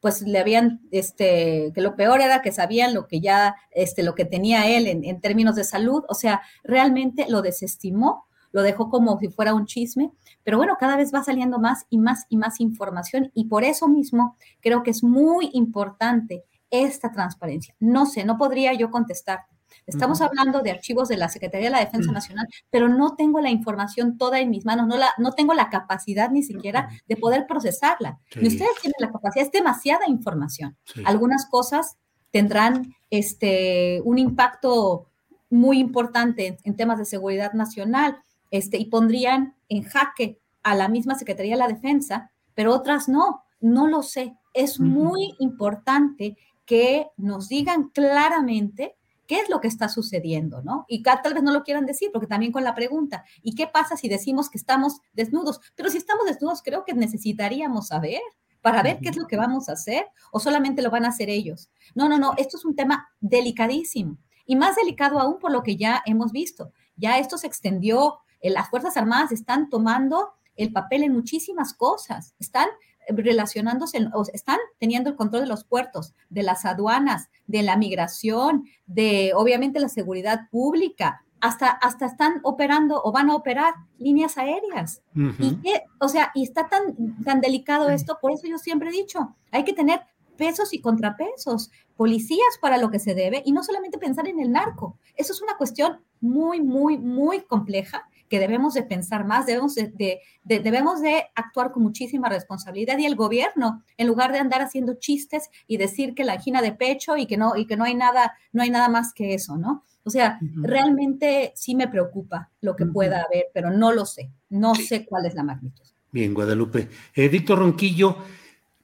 pues le habían, este, que lo peor era que sabían lo que ya, este, lo que tenía él en, en, términos de salud, o sea, realmente lo desestimó, lo dejó como si fuera un chisme, pero bueno, cada vez va saliendo más y más y más información y por eso mismo creo que es muy importante esta transparencia. No sé, no podría yo contestar Estamos hablando de archivos de la Secretaría de la Defensa mm. Nacional, pero no tengo la información toda en mis manos, no, la, no tengo la capacidad ni siquiera de poder procesarla. ustedes tienen la capacidad, es demasiada información. Algunas cosas tendrán este, un impacto muy importante en, temas de seguridad nacional este, y pondrían en jaque a la misma Secretaría de la Defensa, pero otras no, no lo sé. Es muy importante que nos digan claramente qué es lo que está sucediendo, ¿no? Y tal vez no lo quieran decir, porque también con la pregunta, ¿y qué pasa si decimos que estamos desnudos? Pero si estamos desnudos, creo que necesitaríamos saber para ver qué es lo que vamos a hacer o solamente lo van a hacer ellos. No, no, no, esto es un tema delicadísimo y más delicado aún por lo que ya hemos visto. Ya esto se extendió, eh, las Fuerzas Armadas están tomando el papel en muchísimas cosas, están relacionándose, o están teniendo el control de los puertos, de las aduanas, de la migración, de obviamente la seguridad pública, hasta, hasta están operando o van a operar líneas aéreas. Y que, o sea, y está tan, tan delicado esto, por eso yo siempre he dicho, hay que tener pesos y contrapesos, policías para lo que se debe y no solamente pensar en el narco. Eso es una cuestión muy, muy, muy compleja que debemos de pensar más, debemos de, debemos de actuar con muchísima responsabilidad y el gobierno, en lugar de andar haciendo chistes y decir que la angina de pecho y que no, y que no hay nada, no hay nada más que eso, ¿no? O sea, realmente sí me preocupa lo que pueda haber, pero no lo sé, no sé cuál es la magnitud. Bien, Guadalupe. Eh, Víctor Ronquillo,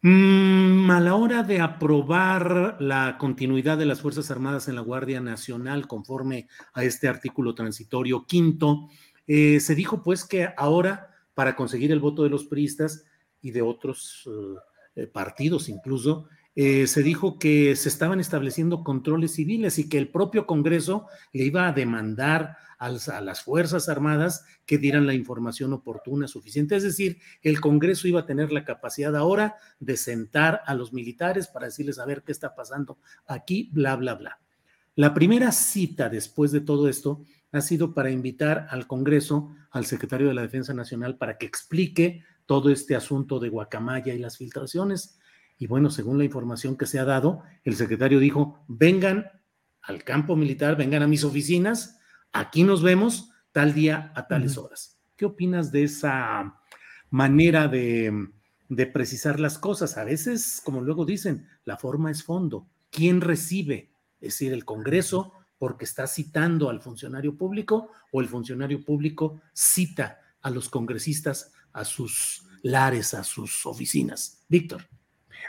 mm, a la hora de aprobar la continuidad de las Fuerzas Armadas en la Guardia Nacional conforme a este artículo transitorio quinto, eh, se dijo pues que ahora, para conseguir el voto de los priistas y de otros eh, partidos incluso, eh, se dijo que se estaban estableciendo controles civiles y que el propio Congreso le iba a demandar a las Fuerzas Armadas que dieran la información oportuna, suficiente. Es decir, el Congreso iba a tener la capacidad ahora de sentar a los militares para decirles a ver qué está pasando aquí, bla, bla, bla. La primera cita después de todo esto ha sido para invitar al Congreso, al secretario de la Defensa Nacional, para que explique todo este asunto de Guacamaya y las filtraciones. Y bueno, según la información que se ha dado, el secretario dijo, vengan al campo militar, vengan a mis oficinas, aquí nos vemos tal día a tales horas. ¿Qué opinas de esa manera de, de precisar las cosas? A veces, como luego dicen, la forma es fondo. ¿Quién recibe? Es decir, el Congreso porque está citando al funcionario público o el funcionario público cita a los congresistas a sus lares, a sus oficinas. Víctor.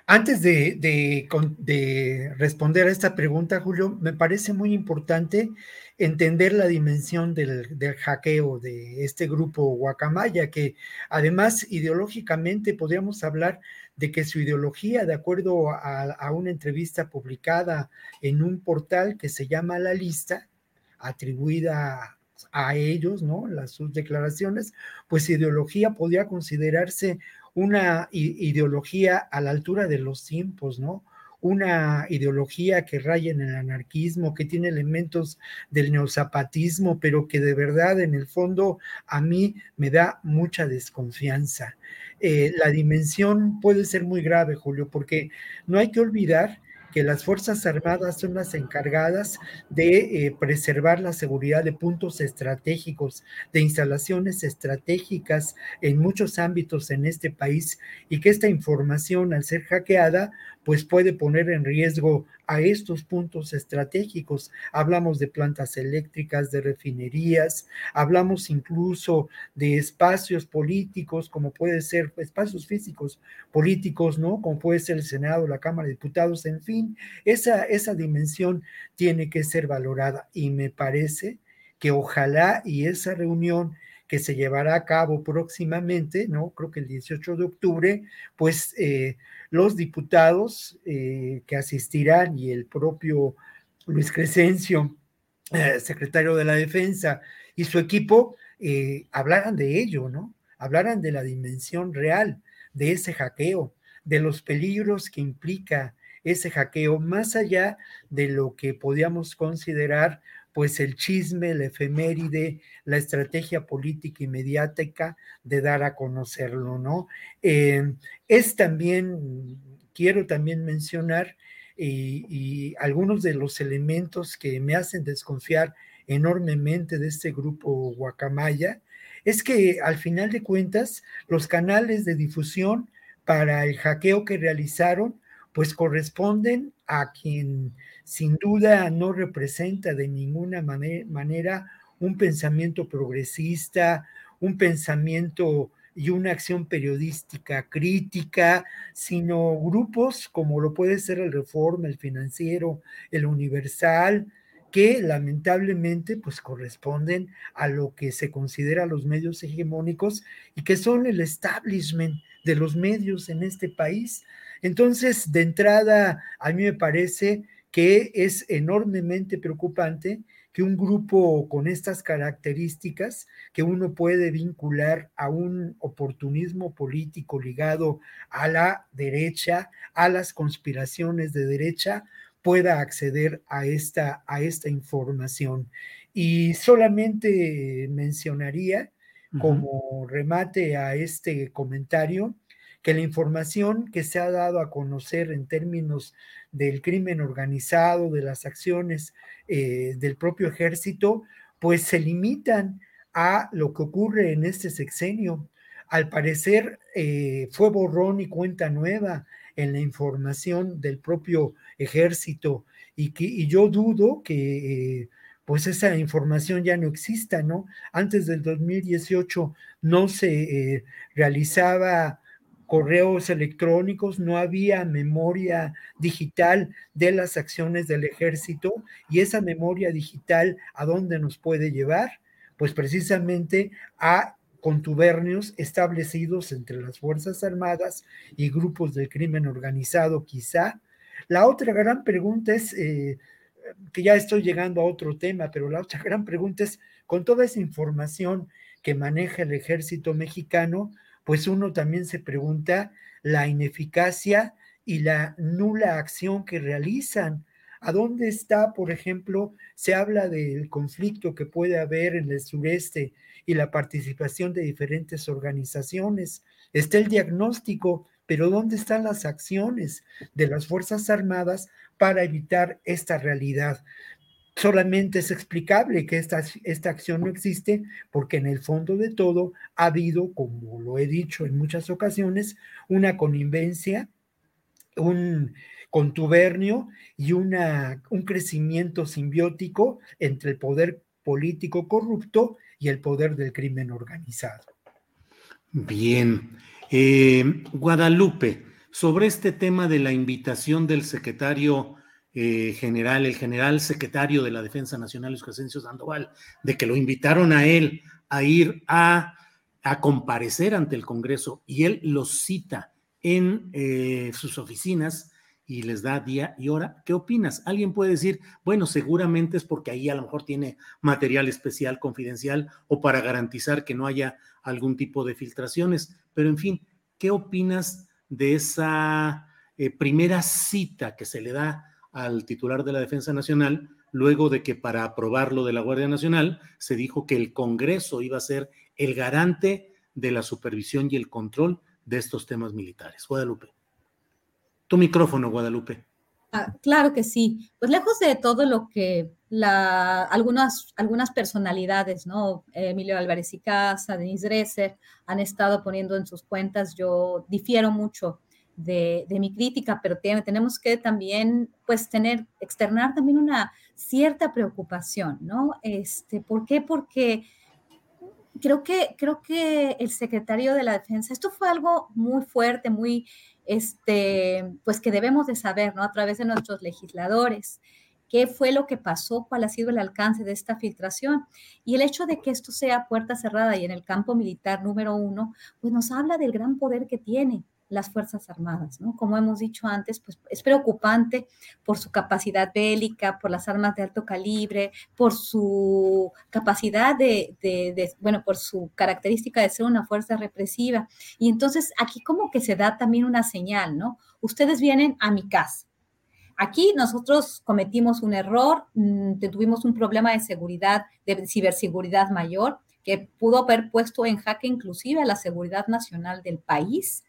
Antes de, de, responder a esta pregunta, Julio, me parece muy importante entender la dimensión del, del, hackeo de este grupo Guacamaya, que además ideológicamente podríamos hablar de que su ideología, de acuerdo a, una entrevista publicada en un portal que se llama La Lista, atribuida a ellos, ¿no? Las sus declaraciones, pues ideología podría considerarse una ideología a la altura de los tiempos, ¿no? Una ideología que raya en el anarquismo, que tiene elementos del neozapatismo, pero que de verdad en el fondo a mí me da mucha desconfianza. Eh, la dimensión puede ser muy grave, Julio, porque no hay que olvidar que las Fuerzas Armadas son las encargadas de eh, preservar la seguridad de puntos estratégicos, de instalaciones estratégicas en muchos ámbitos en este país y que esta información al ser hackeada pues puede poner en riesgo a estos puntos estratégicos. Hablamos de plantas eléctricas, de refinerías, hablamos incluso de espacios políticos, como puede ser espacios físicos políticos, ¿no? Como puede ser el Senado, la Cámara de Diputados, en fin, esa, esa dimensión tiene que ser valorada y me parece que ojalá y esa reunión que se llevará a cabo próximamente, ¿no? Creo que el 18 de octubre, pues eh, los diputados eh, que asistirán y el propio Luis Crescencio, eh, secretario de la Defensa, y su equipo hablaran de ello, ¿no? Hablaran de la dimensión real de ese hackeo, de los peligros que implica ese hackeo, más allá de lo que podíamos considerar pues el chisme, la efeméride, la estrategia política y mediática de dar a conocerlo, ¿no? Eh, es también, quiero también mencionar, y, algunos de los elementos que me hacen desconfiar enormemente de este grupo Guacamaya, es que al final de cuentas los canales de difusión para el hackeo que realizaron pues corresponden a quien sin duda no representa de ninguna manera un pensamiento progresista, un pensamiento y una acción periodística crítica, sino grupos como lo puede ser el Reforma, el Financiero, el Universal, que lamentablemente pues corresponden a lo que se considera los medios hegemónicos y que son el establishment de los medios en este país. Entonces, de entrada, a mí me parece que es enormemente preocupante que un grupo con estas características, que uno puede vincular a un oportunismo político ligado a la derecha, a las conspiraciones de derecha, pueda acceder a esta, a esta información. Y solamente mencionaría como remate a este comentario que la información que se ha dado a conocer en términos del crimen organizado, de las acciones eh, del propio ejército, pues se limitan a lo que ocurre en este sexenio. Al parecer eh, fue borrón y cuenta nueva en la información del propio ejército y, que, yo dudo que... Eh, pues esa información ya no exista, ¿no? Antes del 2018 no se realizaba correos electrónicos, no había memoria digital de las acciones del ejército y esa memoria digital a dónde nos puede llevar? Pues precisamente a contubernios establecidos entre las Fuerzas Armadas y grupos del crimen organizado quizá. La otra gran pregunta es, eh, que ya estoy llegando a otro tema, pero la otra gran pregunta es, con toda esa información que maneja el ejército mexicano, pues uno también se pregunta la ineficacia y la nula acción que realizan. ¿A dónde está, por ejemplo, se habla del conflicto que puede haber en el sureste y la participación de diferentes organizaciones? Está el diagnóstico, pero ¿dónde están las acciones de las Fuerzas Armadas para evitar esta realidad? Solamente es explicable que esta, esta acción no existe porque en el fondo de todo ha habido, como lo he dicho en muchas ocasiones, una connivencia, un contubernio y una, un crecimiento simbiótico entre el poder político corrupto y el poder del crimen organizado. Bien. Eh, Guadalupe, sobre este tema de la invitación del secretario eh, general, el general secretario de la Defensa Nacional, Luis Crescencio Sandoval, de que lo invitaron a él a ir a, comparecer ante el Congreso y él los cita en eh, sus oficinas y les da día y hora. ¿Qué opinas? Alguien puede decir, bueno, seguramente es porque ahí a lo mejor tiene material especial, confidencial o para garantizar que no haya algún tipo de filtraciones, pero en fin, ¿qué opinas de esa eh, primera cita que se le da al titular de la Defensa Nacional, luego de que para aprobar lo de la Guardia Nacional se dijo que el Congreso iba a ser el garante de la supervisión y el control de estos temas militares. Guadalupe. Tu micrófono, Guadalupe. Ah, claro que sí. Pues lejos de todo lo que algunas, algunas personalidades, ¿no? Emilio Álvarez y Casa, Denise Dresser, han estado poniendo en sus cuentas, yo difiero mucho de, mi crítica, pero tenemos que también, pues, tener, externar también una cierta preocupación, ¿no? Este, ¿Por qué? Porque creo que, creo que el secretario de la Defensa, esto fue algo muy fuerte, muy, este, pues que debemos de saber, ¿no? A través de nuestros legisladores qué fue lo que pasó, cuál ha sido el alcance de esta filtración. Y el hecho de que esto sea puerta cerrada y en el campo militar número uno, pues nos habla del gran poder que tiene las Fuerzas Armadas, ¿no? Como hemos dicho antes, pues es preocupante por su capacidad bélica, por las armas de alto calibre, por su capacidad de, de, bueno, por su característica de ser una fuerza represiva. Y entonces aquí como que se da también una señal, ¿no? Ustedes vienen a mi casa. Aquí nosotros cometimos un error, mm, tuvimos un problema de seguridad, de ciberseguridad mayor, que pudo haber puesto en jaque inclusive la seguridad nacional del país.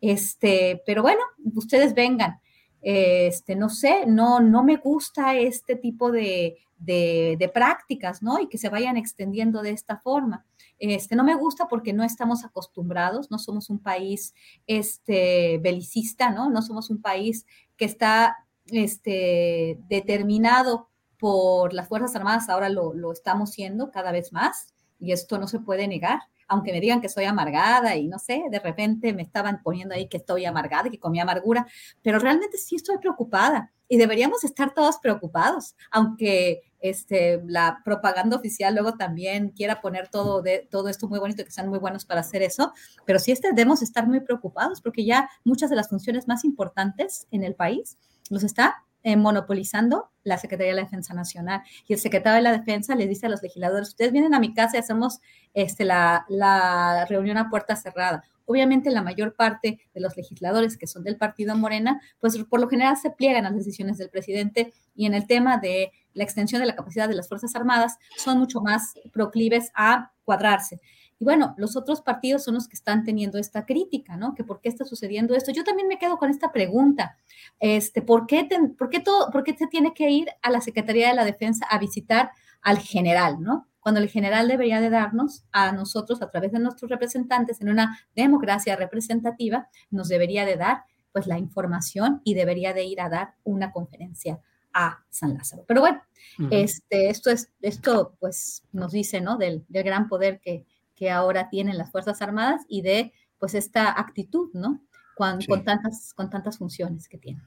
Este, pero bueno, ustedes vengan. Este, no sé, no, no me gusta este tipo de, de, prácticas, ¿no? Y que se vayan extendiendo de esta forma. Este, no me gusta porque no estamos acostumbrados, no somos un país este, belicista, ¿no? No somos un país que está este, determinado por las Fuerzas Armadas, ahora lo, lo estamos siendo cada vez más, y esto no se puede negar aunque me digan que soy amargada y no sé, de repente me estaban poniendo ahí que estoy amargada, que comí amargura, pero realmente sí estoy preocupada y deberíamos estar todos preocupados, aunque este, la propaganda oficial luego también quiera poner todo, de, todo esto muy bonito, que sean muy buenos para hacer eso, pero sí este, debemos estar muy preocupados porque ya muchas de las funciones más importantes en el país los está eh, monopolizando la Secretaría de la Defensa Nacional. Y el secretario de la Defensa les dice a los legisladores, ustedes vienen a mi casa y hacemos este, la, la reunión a puerta cerrada. Obviamente la mayor parte de los legisladores que son del partido Morena, pues por lo general se pliegan a las decisiones del presidente y en el tema de la extensión de la capacidad de las Fuerzas Armadas son mucho más proclives a cuadrarse. Y bueno, los otros partidos son los que están teniendo esta crítica, ¿no? Que por qué está sucediendo esto. Yo también me quedo con esta pregunta. Este, ¿por, qué por, qué todo, ¿Por qué se tiene que ir a la Secretaría de la Defensa a visitar al general, ¿no? Cuando el general debería de darnos a nosotros, a través de nuestros representantes, en una democracia representativa, nos debería de dar pues la información y debería de ir a dar una conferencia a San Lázaro. Pero bueno, este, esto es, esto pues nos dice, ¿no? Del, del gran poder que, que ahora tienen las Fuerzas Armadas y de pues esta actitud, ¿no? Con, con, tantas, con tantas funciones que tienen.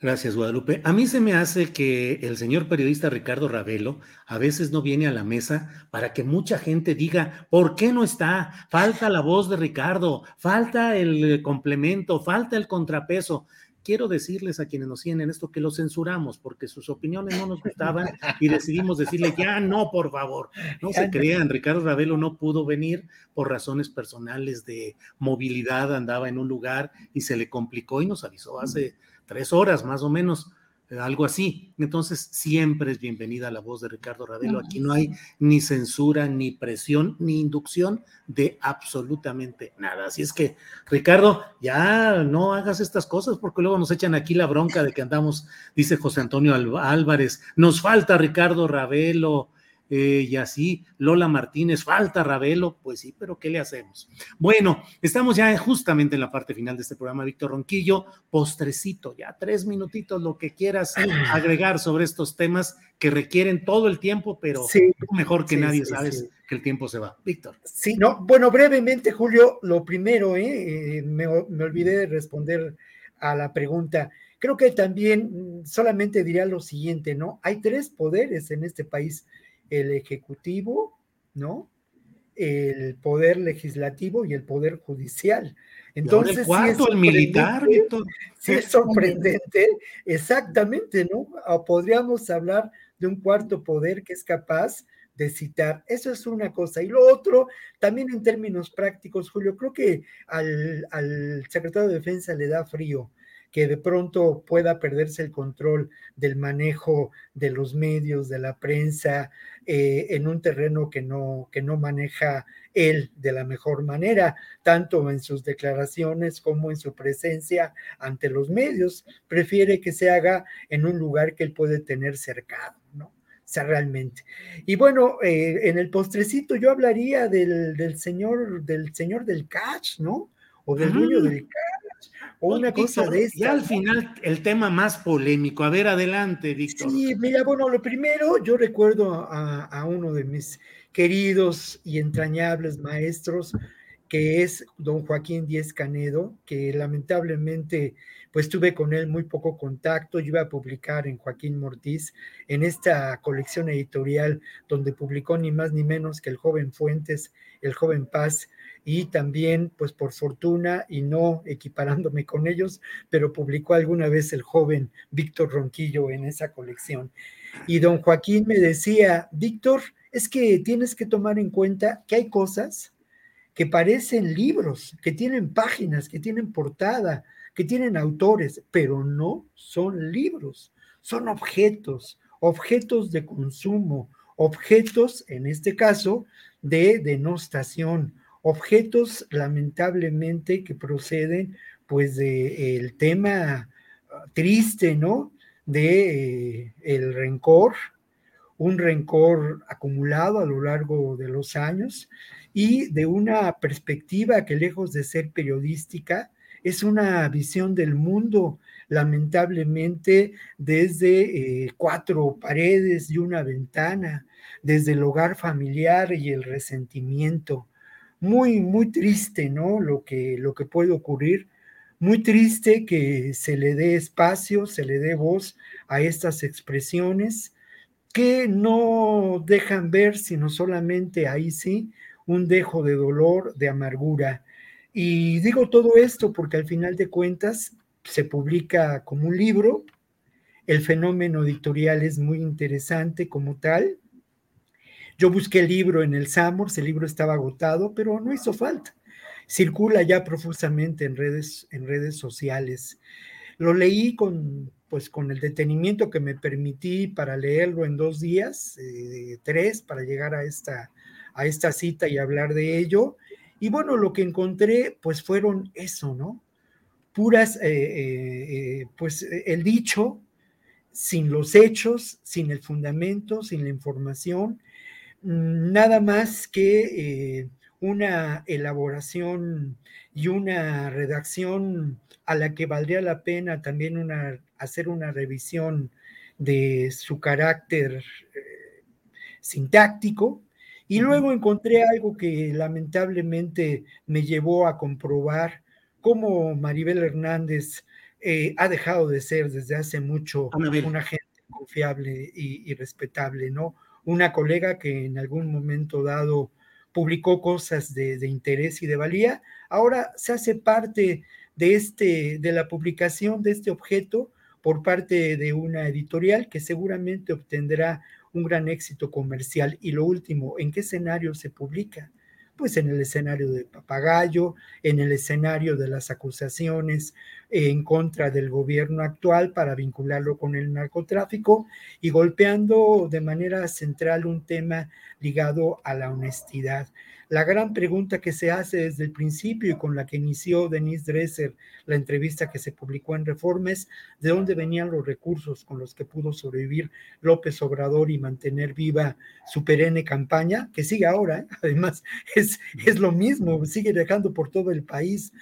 Gracias, Guadalupe. A mí se me hace que el señor periodista Ricardo Ravelo a veces no viene a la mesa para que mucha gente diga, ¿por qué no está? Falta la voz de Ricardo, falta el complemento, falta el contrapeso quiero decirles a quienes nos siguen en esto que lo censuramos porque sus opiniones no nos gustaban y decidimos decirle ya no, por favor. No se crean, Ricardo Ravelo no pudo venir por razones personales de movilidad, andaba en un lugar y se le complicó y nos avisó hace tres horas más o menos algo así. Entonces, siempre es bienvenida la voz de Ricardo Ravelo. Aquí no hay ni censura, ni presión, ni inducción de absolutamente nada. Así es que, Ricardo, ya no hagas estas cosas porque luego nos echan aquí la bronca de que andamos, dice José Antonio Álvarez, nos falta Ricardo Ravelo, eh, y así Lola Martínez, falta Ravelo, pues sí, pero ¿qué le hacemos? Bueno, estamos ya justamente en la parte final de este programa, Víctor Ronquillo, postrecito, ya tres minutitos, lo que quieras agregar sobre estos temas que requieren todo el tiempo, pero mejor que nadie sabes que el tiempo se va. Víctor. Sí, no, bueno, brevemente, Julio, lo primero, ¿eh? eh me, me olvidé de responder a la pregunta. Creo que también mm, solamente diría lo siguiente, ¿no? Hay tres poderes en este país, el ejecutivo, ¿no? El poder legislativo y el poder judicial. Entonces, el cuarto, el militar, Sí es sorprendente, exactamente, ¿no? O podríamos hablar de un cuarto poder que es capaz de citar. Eso es una cosa. Y lo otro, también en términos prácticos, Julio, creo que al, al secretario de Defensa le da frío que de pronto pueda perderse el control del manejo de los medios, de la prensa, eh, en un terreno que no, que no maneja él de la mejor manera, tanto en sus declaraciones como en su presencia ante los medios. Prefiere que se haga en un lugar que él puede tener cercado, ¿no? O sea, realmente. Y bueno, eh, en el postrecito yo hablaría del, del, señor, del señor del catch, ¿no? O del dueño del catch, o una cosa de esta. Ya al final el tema más polémico. A ver, adelante, Víctor. Sí, mira, bueno, lo primero, yo recuerdo a, a uno de mis queridos y entrañables maestros, que es don Joaquín Díez Canedo, que lamentablemente pues tuve con él muy poco contacto. Yo iba a publicar en Joaquín Mortiz, en esta colección editorial donde publicó ni más ni menos que el joven Fuentes, el joven Paz, y también, pues por fortuna y no equiparándome con ellos, pero publicó alguna vez el joven Víctor Ronquillo en esa colección. Y don Joaquín me decía, Víctor, es que tienes que tomar en cuenta que hay cosas que parecen libros, que tienen páginas, que tienen portada, que tienen autores, pero no son libros, son objetos, objetos de consumo, objetos, en este caso, de denostación, objetos lamentablemente que proceden pues de el tema ah, triste, ¿no? De eh, el rencor, un rencor acumulado a lo largo de los años y de una perspectiva que lejos de ser periodística, es una visión del mundo, lamentablemente, desde eh, cuatro paredes y una ventana, desde el hogar familiar y el resentimiento. Muy, muy triste, ¿no? Lo que, lo que puede ocurrir. Muy triste que se le dé espacio, se le dé voz a estas expresiones que no dejan ver, sino solamente ahí sí, un dejo de dolor, de amargura. Y digo todo esto porque al final de cuentas se publica como un libro, el fenómeno editorial es muy interesante como tal. Yo busqué el libro en el Samors, el libro estaba agotado, pero no hizo falta. Circula ya profusamente en redes, en redes sociales. Lo leí con pues con el detenimiento que me permití para leerlo en dos días, eh, tres, para llegar a esta, a esta cita y hablar de ello. Y bueno, lo que encontré, pues fueron eso, ¿no? Puras, eh, eh, pues el dicho, sin los hechos, sin el fundamento, sin la información, nada más que una elaboración y una redacción a la que valdría la pena también una hacer una revisión de su carácter eh, sintáctico. Y luego encontré algo que lamentablemente me llevó a comprobar cómo Maribel Hernández eh, ha dejado de ser desde hace mucho una gente confiable y, respetable, ¿no? Una colega que en algún momento dado publicó cosas de, interés y de valía, ahora se hace parte de, este, de la publicación de este objeto por parte de una editorial que seguramente obtendrá un gran éxito comercial. Y lo último, ¿en qué escenario se publica? Pues en el escenario de Papagayo, en el escenario de las acusaciones en contra del gobierno actual para vincularlo con el narcotráfico y golpeando de manera central un tema ligado a la honestidad. La gran pregunta que se hace desde el principio y con la que inició Denise Dresser la entrevista que se publicó en Reforma es de dónde venían los recursos con los que pudo sobrevivir López Obrador y mantener viva su perenne campaña, que sigue ahora, ¿eh? además es, es lo mismo, sigue viajando por todo el país.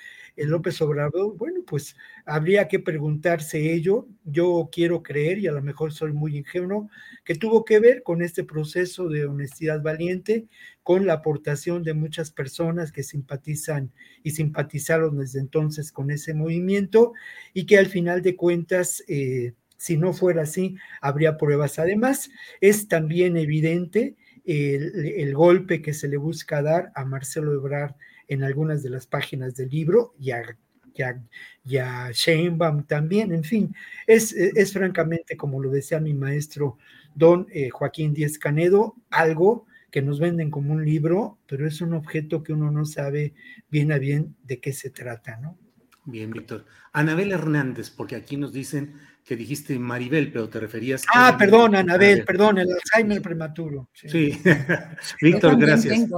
López Obrador, bueno, pues habría que preguntarse ello. Yo quiero creer, y a lo mejor soy muy ingenuo, que tuvo que ver con este proceso de honestidad valiente, con la aportación de muchas personas que simpatizan y simpatizaron desde entonces con ese movimiento y que al final de cuentas... Eh, si no fuera así, habría pruebas. Además, es también evidente el, golpe que se le busca dar a Marcelo Ebrard en algunas de las páginas del libro y a, Sheinbaum también, en fin, es, es, francamente, como lo decía mi maestro don eh, Joaquín Díez Canedo, algo que nos venden como un libro, pero es un objeto que uno no sabe bien a bien de qué se trata, ¿no? Bien, Víctor. Anabel Hernández, porque aquí nos dicen que dijiste Maribel, pero te referías. Ah, perdón, Anabel, perdón, el Alzheimer prematuro. Sí, Víctor, gracias.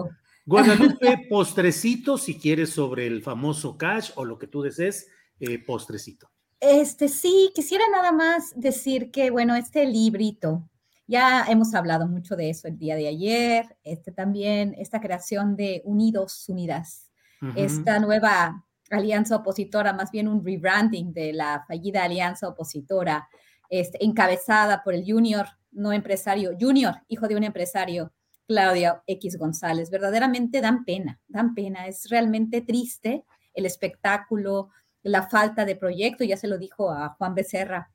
Guadalupe, postrecito, si quieres, sobre el famoso cash o lo que tú desees, eh, postrecito. Este, sí, quisiera nada más decir que, bueno, este librito, ya hemos hablado mucho de eso el día de ayer, este también, esta creación de Unidos, Unidas, esta nueva alianza opositora, más bien un rebranding de la fallida alianza opositora, este, encabezada por el junior, no empresario, junior, hijo de un empresario, Claudia X González. Verdaderamente dan pena, dan pena. Es realmente triste el espectáculo, la falta de proyecto. Ya se lo dijo a Juan Becerra,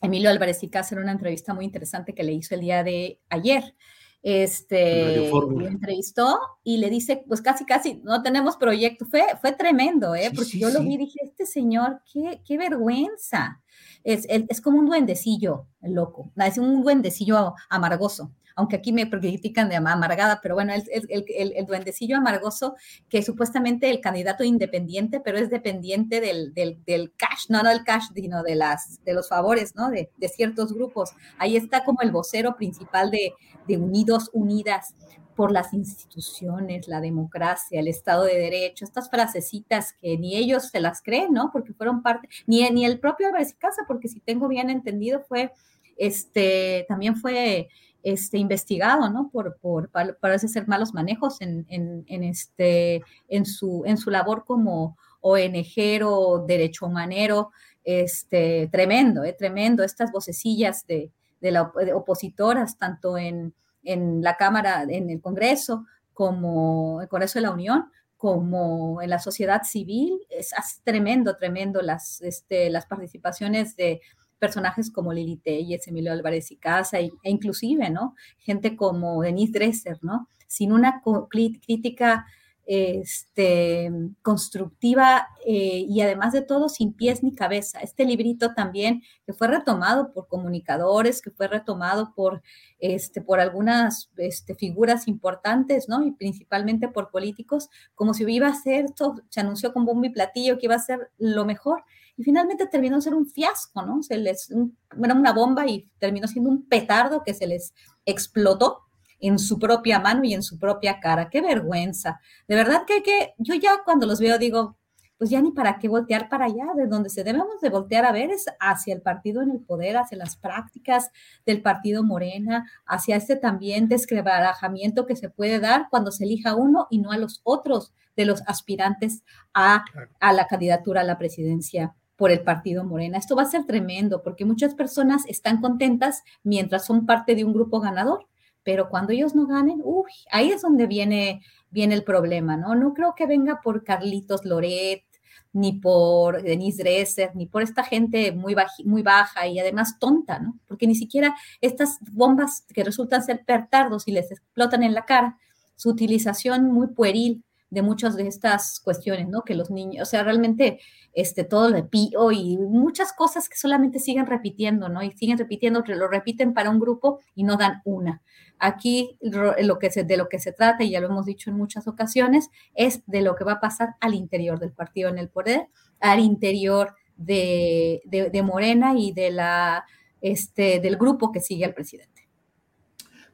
Emilio Álvarez y en una entrevista muy interesante que le hizo el día de ayer este, lo entrevistó y le dice, pues casi, casi, no tenemos proyecto. Fue, fue tremendo, ¿eh? Porque yo lo vi y dije, este señor, qué, qué vergüenza. Es, es, como un duendecillo, el loco, es un duendecillo amargoso aunque aquí me critican de amargada, pero bueno, el, el, duendecillo amargoso que supuestamente el candidato independiente, pero es dependiente del, del, cash, no, no del cash, sino de, las, de los favores, ¿no? De, de ciertos grupos. Ahí está como el vocero principal de, de Unidos Unidas por las instituciones, la democracia, el Estado de Derecho, estas frasecitas que ni ellos se las creen, ¿no? Porque fueron parte, ni, ni el propio Álvarez Casa, porque si tengo bien entendido, fue, este, también fue este, investigado, ¿no? Por, por, parece ser malos manejos en, en, este, en, su, en su labor como ONG derecho humanero, este, tremendo, ¿eh? tremendo, estas vocecillas de, de, la, opositoras, tanto en, en la Cámara, en el Congreso, como el Congreso de la Unión, como en la sociedad civil, es, tremendo, tremendo las, este, las participaciones de, personajes como Lili Telles, Emilio Álvarez y Casa, e, inclusive, ¿no? Gente como Denise Dresser, ¿no? Sin una crítica este, constructiva eh, y además de todo sin pies ni cabeza. Este librito también que fue retomado por comunicadores, que fue retomado por, este, por algunas este, figuras importantes, ¿no? Y principalmente por políticos, como si iba a ser, esto se anunció con bombo y platillo que iba a ser lo mejor y finalmente terminó ser un fiasco, ¿no? Se les, era una bomba y terminó siendo un petardo que se les explotó en su propia mano y en su propia cara. Qué vergüenza. De verdad que, que yo ya cuando los veo digo, pues ya ni para qué voltear para allá, de donde se debemos de voltear a ver es hacia el partido en el poder, hacia las prácticas del partido Morena, hacia este también descrebarajamiento que se puede dar cuando se elija uno y no a los otros de los aspirantes a, a la candidatura a la presidencia por el partido Morena. Esto va a ser tremendo porque muchas personas están contentas mientras son parte de un grupo ganador, pero cuando ellos no ganen, uy, ahí es donde viene, viene el problema, ¿no? No creo que venga por Carlitos Loret, ni por Denise Dresser, ni por esta gente muy, muy baja y además tonta, ¿no? Porque ni siquiera estas bombas que resultan ser pertardos y les explotan en la cara, su utilización muy pueril de muchas de estas cuestiones, ¿no? Que los niños, o sea, realmente este, todo lo pío y muchas cosas que solamente siguen repitiendo, ¿no? Y siguen repitiendo, lo repiten para un grupo y no dan una. Aquí lo que se, de lo que se trata, y ya lo hemos dicho en muchas ocasiones, es de lo que va a pasar al interior del partido en el poder, al interior de, de, Morena y de la, este, del grupo que sigue al presidente.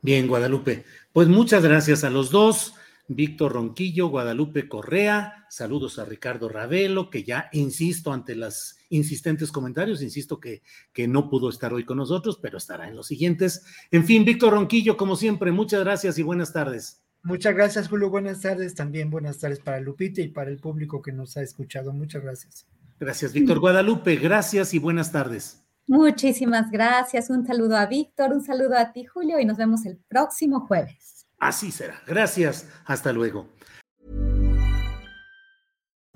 Bien, Guadalupe. Pues muchas gracias a los dos. Víctor Ronquillo, Guadalupe Correa, saludos a Ricardo Ravelo, que ya insisto ante los insistentes comentarios, insisto que, que no pudo estar hoy con nosotros, pero estará en los siguientes. En fin, Víctor Ronquillo, como siempre, muchas gracias y buenas tardes. Muchas gracias, Julio. Buenas tardes. También buenas tardes para Lupita y para el público que nos ha escuchado. Muchas gracias. Gracias, Víctor Guadalupe. Gracias y buenas tardes. Muchísimas gracias. Un saludo a Víctor, un saludo a ti, Julio, y nos vemos el próximo jueves. Así será. Gracias. Hasta luego.